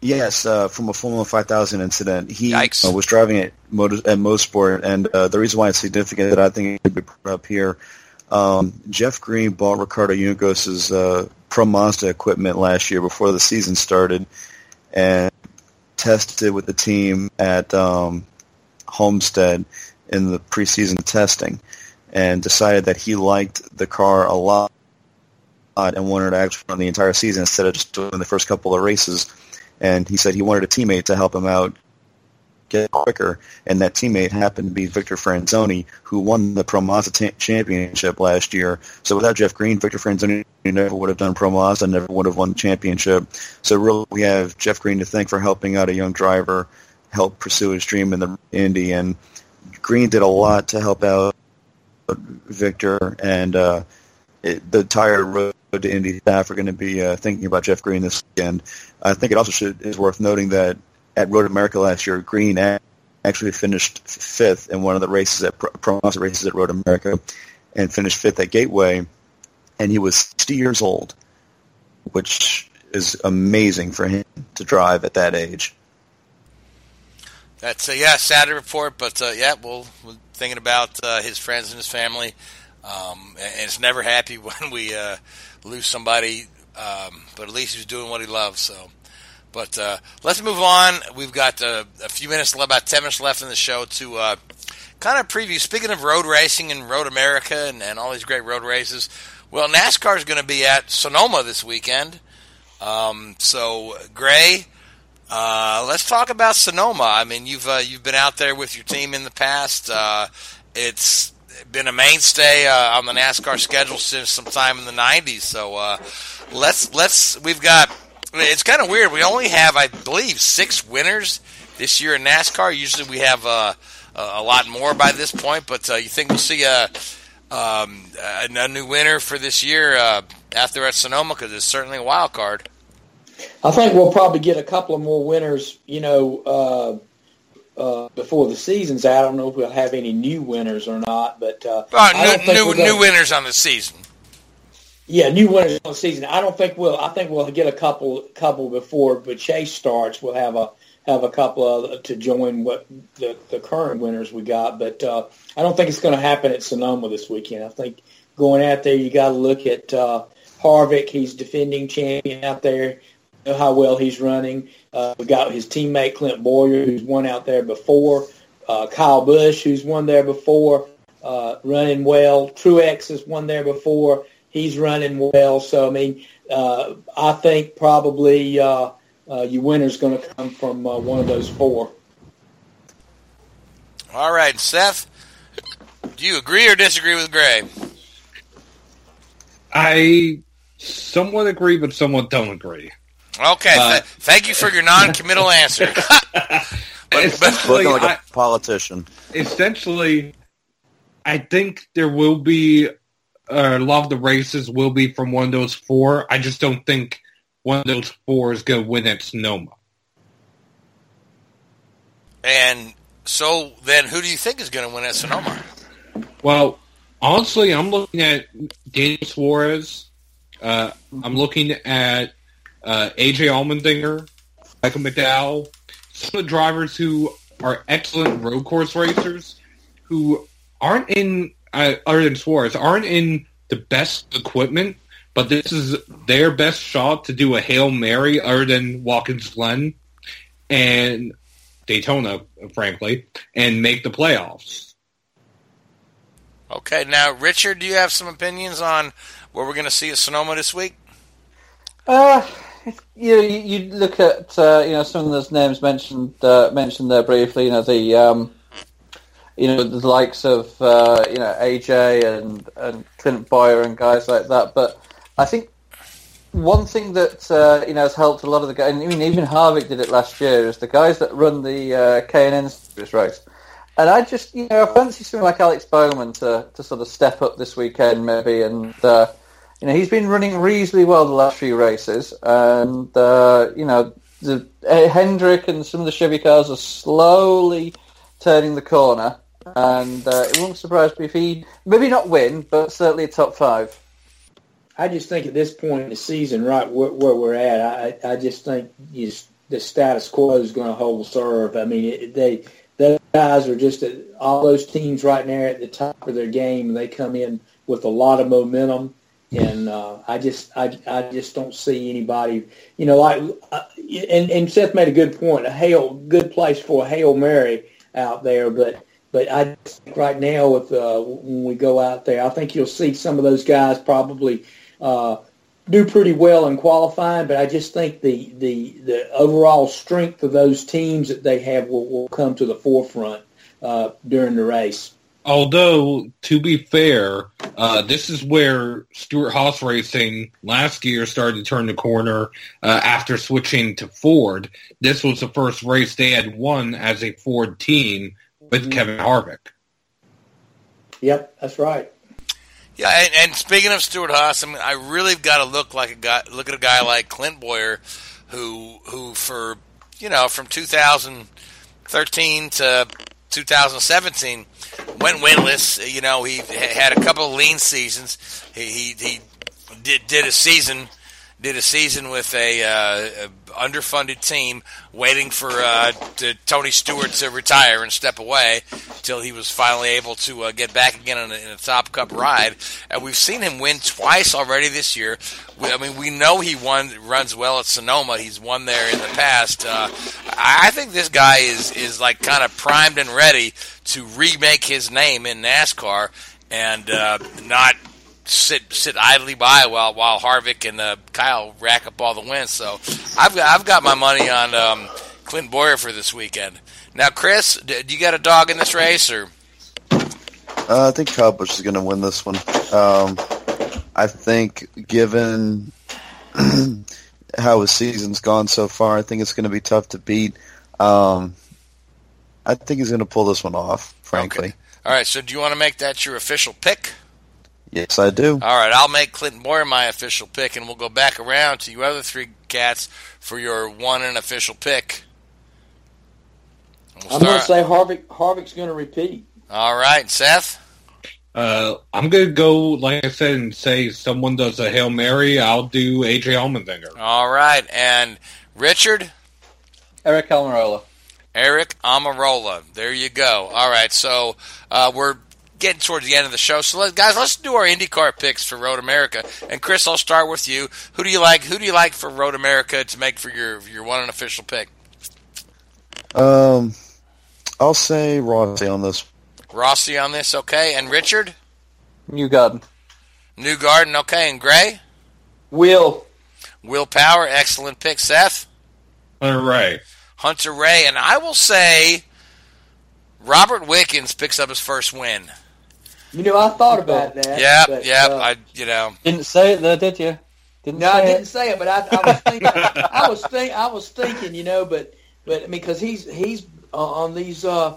Yes, uh, from a Formula 5000 incident. He uh, was driving at, Motor, at Motorsport, and uh, the reason why it's significant that I think it could be put up here, um, Jeff Green bought Ricardo Juncos's uh, Pro Mazda equipment last year before the season started, and tested with the team at um, Homestead in the preseason testing, and decided that he liked the car a lot and wanted to actually run the entire season instead of just doing the first couple of races. And he said he wanted a teammate to help him out get quicker, and that teammate happened to be Victor Franzoni, who won the Pro ta- championship last year. So without Jeff Green, Victor Franzoni never would have done Pro never would have won the championship. So really, we have Jeff Green to thank for helping out a young driver, help pursue his dream in the Indy, and Green did a lot to help out Victor, and uh, it, the entire road to Indy staff are going to be uh, thinking about Jeff Green this weekend. I think it also should is worth noting that at Road America last year, Green actually finished fifth in one of the races at Pro Pro Mazda races at Road America, and finished fifth at Gateway, and he was 60 years old, which is amazing for him to drive at that age. That's uh, yeah, sad report, but uh, yeah, we'll we're thinking about uh, his friends and his family. Um, and it's never happy [LAUGHS] when we uh, lose somebody, um, but at least he's doing what he loves. So, but uh, let's move on. We've got uh, a few minutes, about ten minutes left in the show to uh, kind of preview. Speaking of road racing and Road America and, and all these great road races, well, NASCAR is going to be at Sonoma this weekend. Um, so, Gray. Uh, let's talk about Sonoma. I mean, you've uh, you've been out there with your team in the past. Uh, it's been a mainstay on the NASCAR schedule since sometime in the '90s. So let's let's we've got. It's kind of weird. We only have, I believe, six winners this year in NASCAR. Usually, we have uh, a, lot more by this point. But uh, you think we'll see a um, a, new winner for this year uh, after at Sonoma because it's certainly a wild card. I think we'll probably get a couple of more winners, you know, uh, uh, before the season's out. I don't know if we'll have any new winners or not, but uh, Uh, new think new, gonna- new winners on the season. Yeah, new winners on the season. I don't think we'll. I think we'll get a couple couple before, Chase starts. We'll have a have a couple of to join what the the current winners we got. But uh, I don't think it's going to happen at Sonoma this weekend. I think going out there, you got to look at uh, Harvick. He's defending champion out there. Know how well he's running. Uh, we got his teammate Clint Bowyer, who's won out there before. Uh, Kyle Busch, who's won there before, uh, running well. Truex has won there before. He's running well. So I mean, uh, I think probably uh, uh, your winner's going to come from uh, one of those four. All right, Seth. Do you agree or disagree with Gray? I somewhat agree, but somewhat don't agree. Okay, Uh, th- thank you for your non-committal answer. [LAUGHS] Essentially, Looking like a I- politician. essentially, I think there will be uh, a lot of the races will be from one of those four. I just don't think one of those four is going to win at Sonoma. and so then, who do you think is going to win at Sonoma? Well, honestly, I'm looking at Daniel Suarez. Uh, I'm looking at uh, AJ Allmendinger, Michael McDowell, some of the drivers who are excellent road course racers who aren't in, other than Suarez, aren't in the best equipment, but this is their best shot to do a Hail Mary other than Watkins Glen and Daytona, frankly, and make the playoffs. Okay, now Richard, do you have some opinions on where we're going to see at Sonoma this week? Uh, you, you look at uh, you know some of those names mentioned uh, mentioned there briefly. You know the um, you know the likes of uh, you know AJ and and Clint Bowyer and guys like that. But I think one thing that uh, you know has helped a lot of the guys. I mean, even Harvick did it last year. Is the guys that run the uh, K and N series race. And I just, you know, I fancy someone like Alex Bowman to, to sort of step up this weekend maybe and uh, you know, he's been running reasonably well the last few races, and uh, you know, the, Hendrick and some of the Chevy cars are slowly turning the corner, and uh, it won't surprise me if he maybe not win, but certainly a top five. I just think at this point in the season, right where, where we're at, I, I just think the status quo is going to hold serve. I mean, it, they those guys are just at, all those teams right now at the top of their game. They come in with a lot of momentum and uh, I just I, I just don't see anybody you know like uh, and, and Seth made a good point a hail good place for a hail mary out there but but I think right now with uh, when we go out there I think you'll see some of those guys probably uh, do pretty well in qualifying but I just think the the the overall strength of those teams that they have will, will come to the forefront uh, during the race. Although, to be fair, uh, this is where Stewart-Haas Racing last year started to turn the corner uh, after switching to Ford. This was the first race they had won as a Ford team with mm-hmm. Kevin Harvick. Yep, that's right. Yeah, and, and speaking of Stewart-Haas, I mean, I really got to look like a guy, look at a guy like Clint Bowyer, who who for you know from 2013 to 2017 went winless. You know, he had a couple of lean seasons. He he, he did did a season did a season with a, uh, underfunded team, waiting for uh, to, Tony Stewart to retire and step away until he was finally able to uh, get back again in a, in a, Top Cup ride. And we've seen him win twice already this year. We, I mean, we know he won runs well at Sonoma. He's won there in the past. Uh, I think this guy is is like kind of primed and ready to remake his name in NASCAR and uh, not sit sit idly by while while Harvick and uh, Kyle rack up all the wins. So I've got I've got my money on um, Clint Bowyer for this weekend. Now, Chris, do you got a dog in this race or? Uh, I think Kyle Busch is going to win this one. Um, I think, given [CLEARS THROAT] how his season's gone so far, I think it's going to be tough to beat. Um, I think he's going to pull this one off, frankly. Okay. All right. So, do you want to make that your official pick? Yes, I do. All right, I'll make Clinton Bowyer my official pick, and we'll go back around to you other three cats for your one and official pick. We'll I'm going to say Harvick. Harvick's going to repeat. All right, Seth. Uh, I'm going to go, like I said, and say someone does a hail mary. I'll do AJ Allmendinger. All right, and Richard. Eric Almirola. Eric Almirola. There you go. All right, so uh, we're getting towards the end of the show. So, let, guys, let's do our IndyCar picks for Road America. And Chris, I'll start with you. Who do you like? Who do you like for Road America to make for your your one unofficial pick? Um, I'll say Rossi on this. Rossi on this, okay. And Richard? Newgarden. New Garden, okay. And Gray? Will. Will Power, excellent pick. Seth? Hunter-Reay. Hunter Ray. And I will say Robert Wickens picks up his first win. You know, I thought about that. Yeah, yeah. Uh, I, you know, didn't say it though, did you? Didn't no, I didn't it. say it, but I, I was thinking. [LAUGHS] I was think, I was thinking, you know, but but I mean, because he's he's uh, on these. Uh,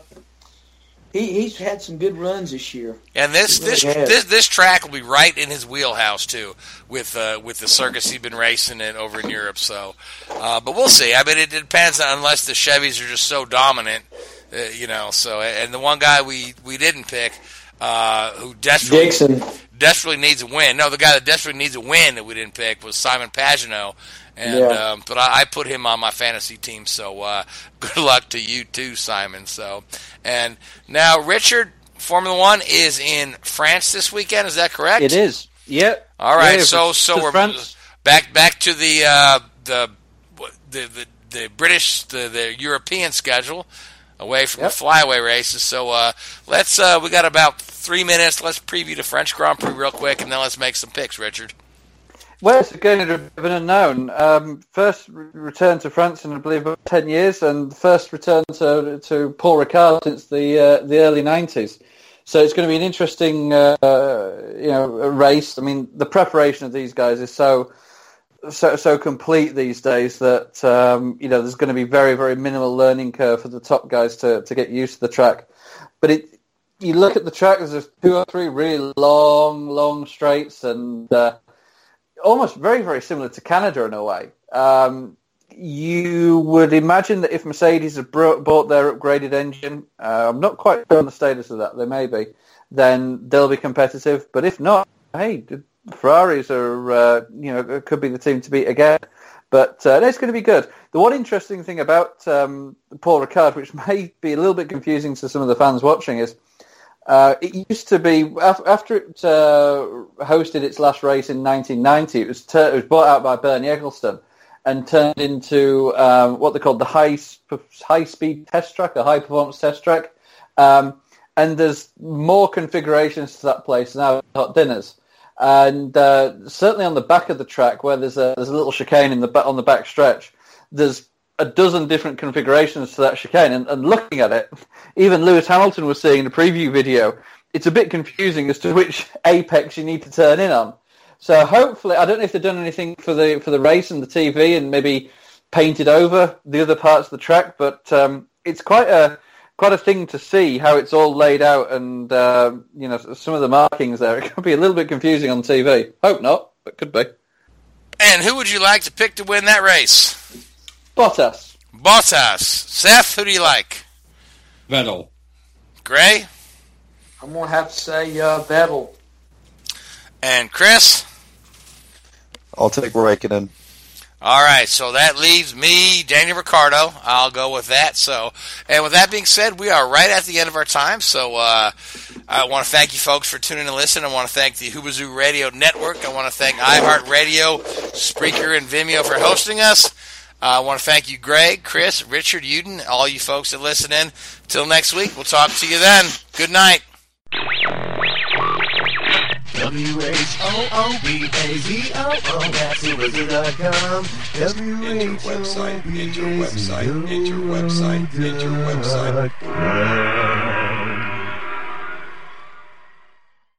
he he's had some good runs this year. And this really this, this this track will be right in his wheelhouse too, with uh, with the circus he's been racing in over in Europe. So, uh, but we'll see. I mean, it, it depends on, unless the Chevys are just so dominant uh, you know, so and the one guy we we didn't pick, uh, who desperately Dixon. desperately needs a win. No, the guy that desperately needs a win that we didn't pick was Simon Pagenaud. And yeah. um, but I, I, put him on my fantasy team, so uh, [LAUGHS] good luck to you too, Simon. So and now Richard, Formula One is in France this weekend. Is that correct? It is. Yep. All right. Yeah, so so we're France. back back to the uh, the, the the the British the the European schedule away from yep. the flyaway races. So uh, let's uh, we got about three minutes. Let's preview the French Grand Prix real quick, and then let's make some picks, Richard. Well, it's again a bit of an unknown. Um, first return to France in, I believe, about 10 years, and first return to, to Paul Ricard since the uh, the early 90s. So it's going to be an interesting, uh, you know, race. I mean, the preparation of these guys is so so so complete these days that um, you know there's going to be very very minimal learning curve for the top guys to to get used to the track. But it you look at the track, there's two or three really long long straights and uh, almost very very similar to Canada in a way. Um, you would imagine that if Mercedes have bought their upgraded engine, uh, I'm not quite sure on the status of that. They may be, then they'll be competitive. But if not, hey, Ferraris are, uh, you know, could be the team to beat again. But uh, it's going to be good. The one interesting thing about um, Paul Ricard, which [LAUGHS] may be a little bit confusing to some of the fans watching, is uh, it used to be after it uh, hosted its last race in 1990. It was ter- it was bought out by Bernie Ecclestone and turned into um, what they called the high high speed test track, a high performance test track. Um, and there's more configurations to that place now. Hot dinners and uh, certainly on the back of the track where there's a there's a little chicane in the on the back stretch, there's a dozen different configurations to that chicane. And, and looking at it, [LAUGHS] even Lewis Hamilton was seeing in the preview video, it's a bit confusing as to [LAUGHS] which apex you need to turn in on. So hopefully, I don't know if they've done anything for the for the race and the TV and maybe painted over the other parts of the track, but um, it's quite a quite a thing to see how it's all laid out and uh, you know some of the markings there. [LAUGHS] It could be a little bit confusing on TV. Hope not, but could be. And who would you like to pick to win that race? Bottas. Bottas. Seth, who do you like? Vettel. Gray. I'm gonna have to say uh, Vettel. And Chris. I'll take Raikkonen. All right, so that leaves me, Daniel Ricciardo. I'll go with that. So, and with that being said, we are right at the end of our time. So, uh, I want to thank you folks for tuning in and listening. I want to thank the Whoobazoo Radio Network. I want to thank iHeartRadio, Spreaker, and Vimeo for hosting us. Uh, I want to thank you, Greg, Chris, Richard, Uden, all you folks that listen in. Till next week, we'll talk to you then. Good night. W-H-O-O-B-A-Z-O-O, that's Whoobazoo.com. Enter website, enter website, enter website, enter website.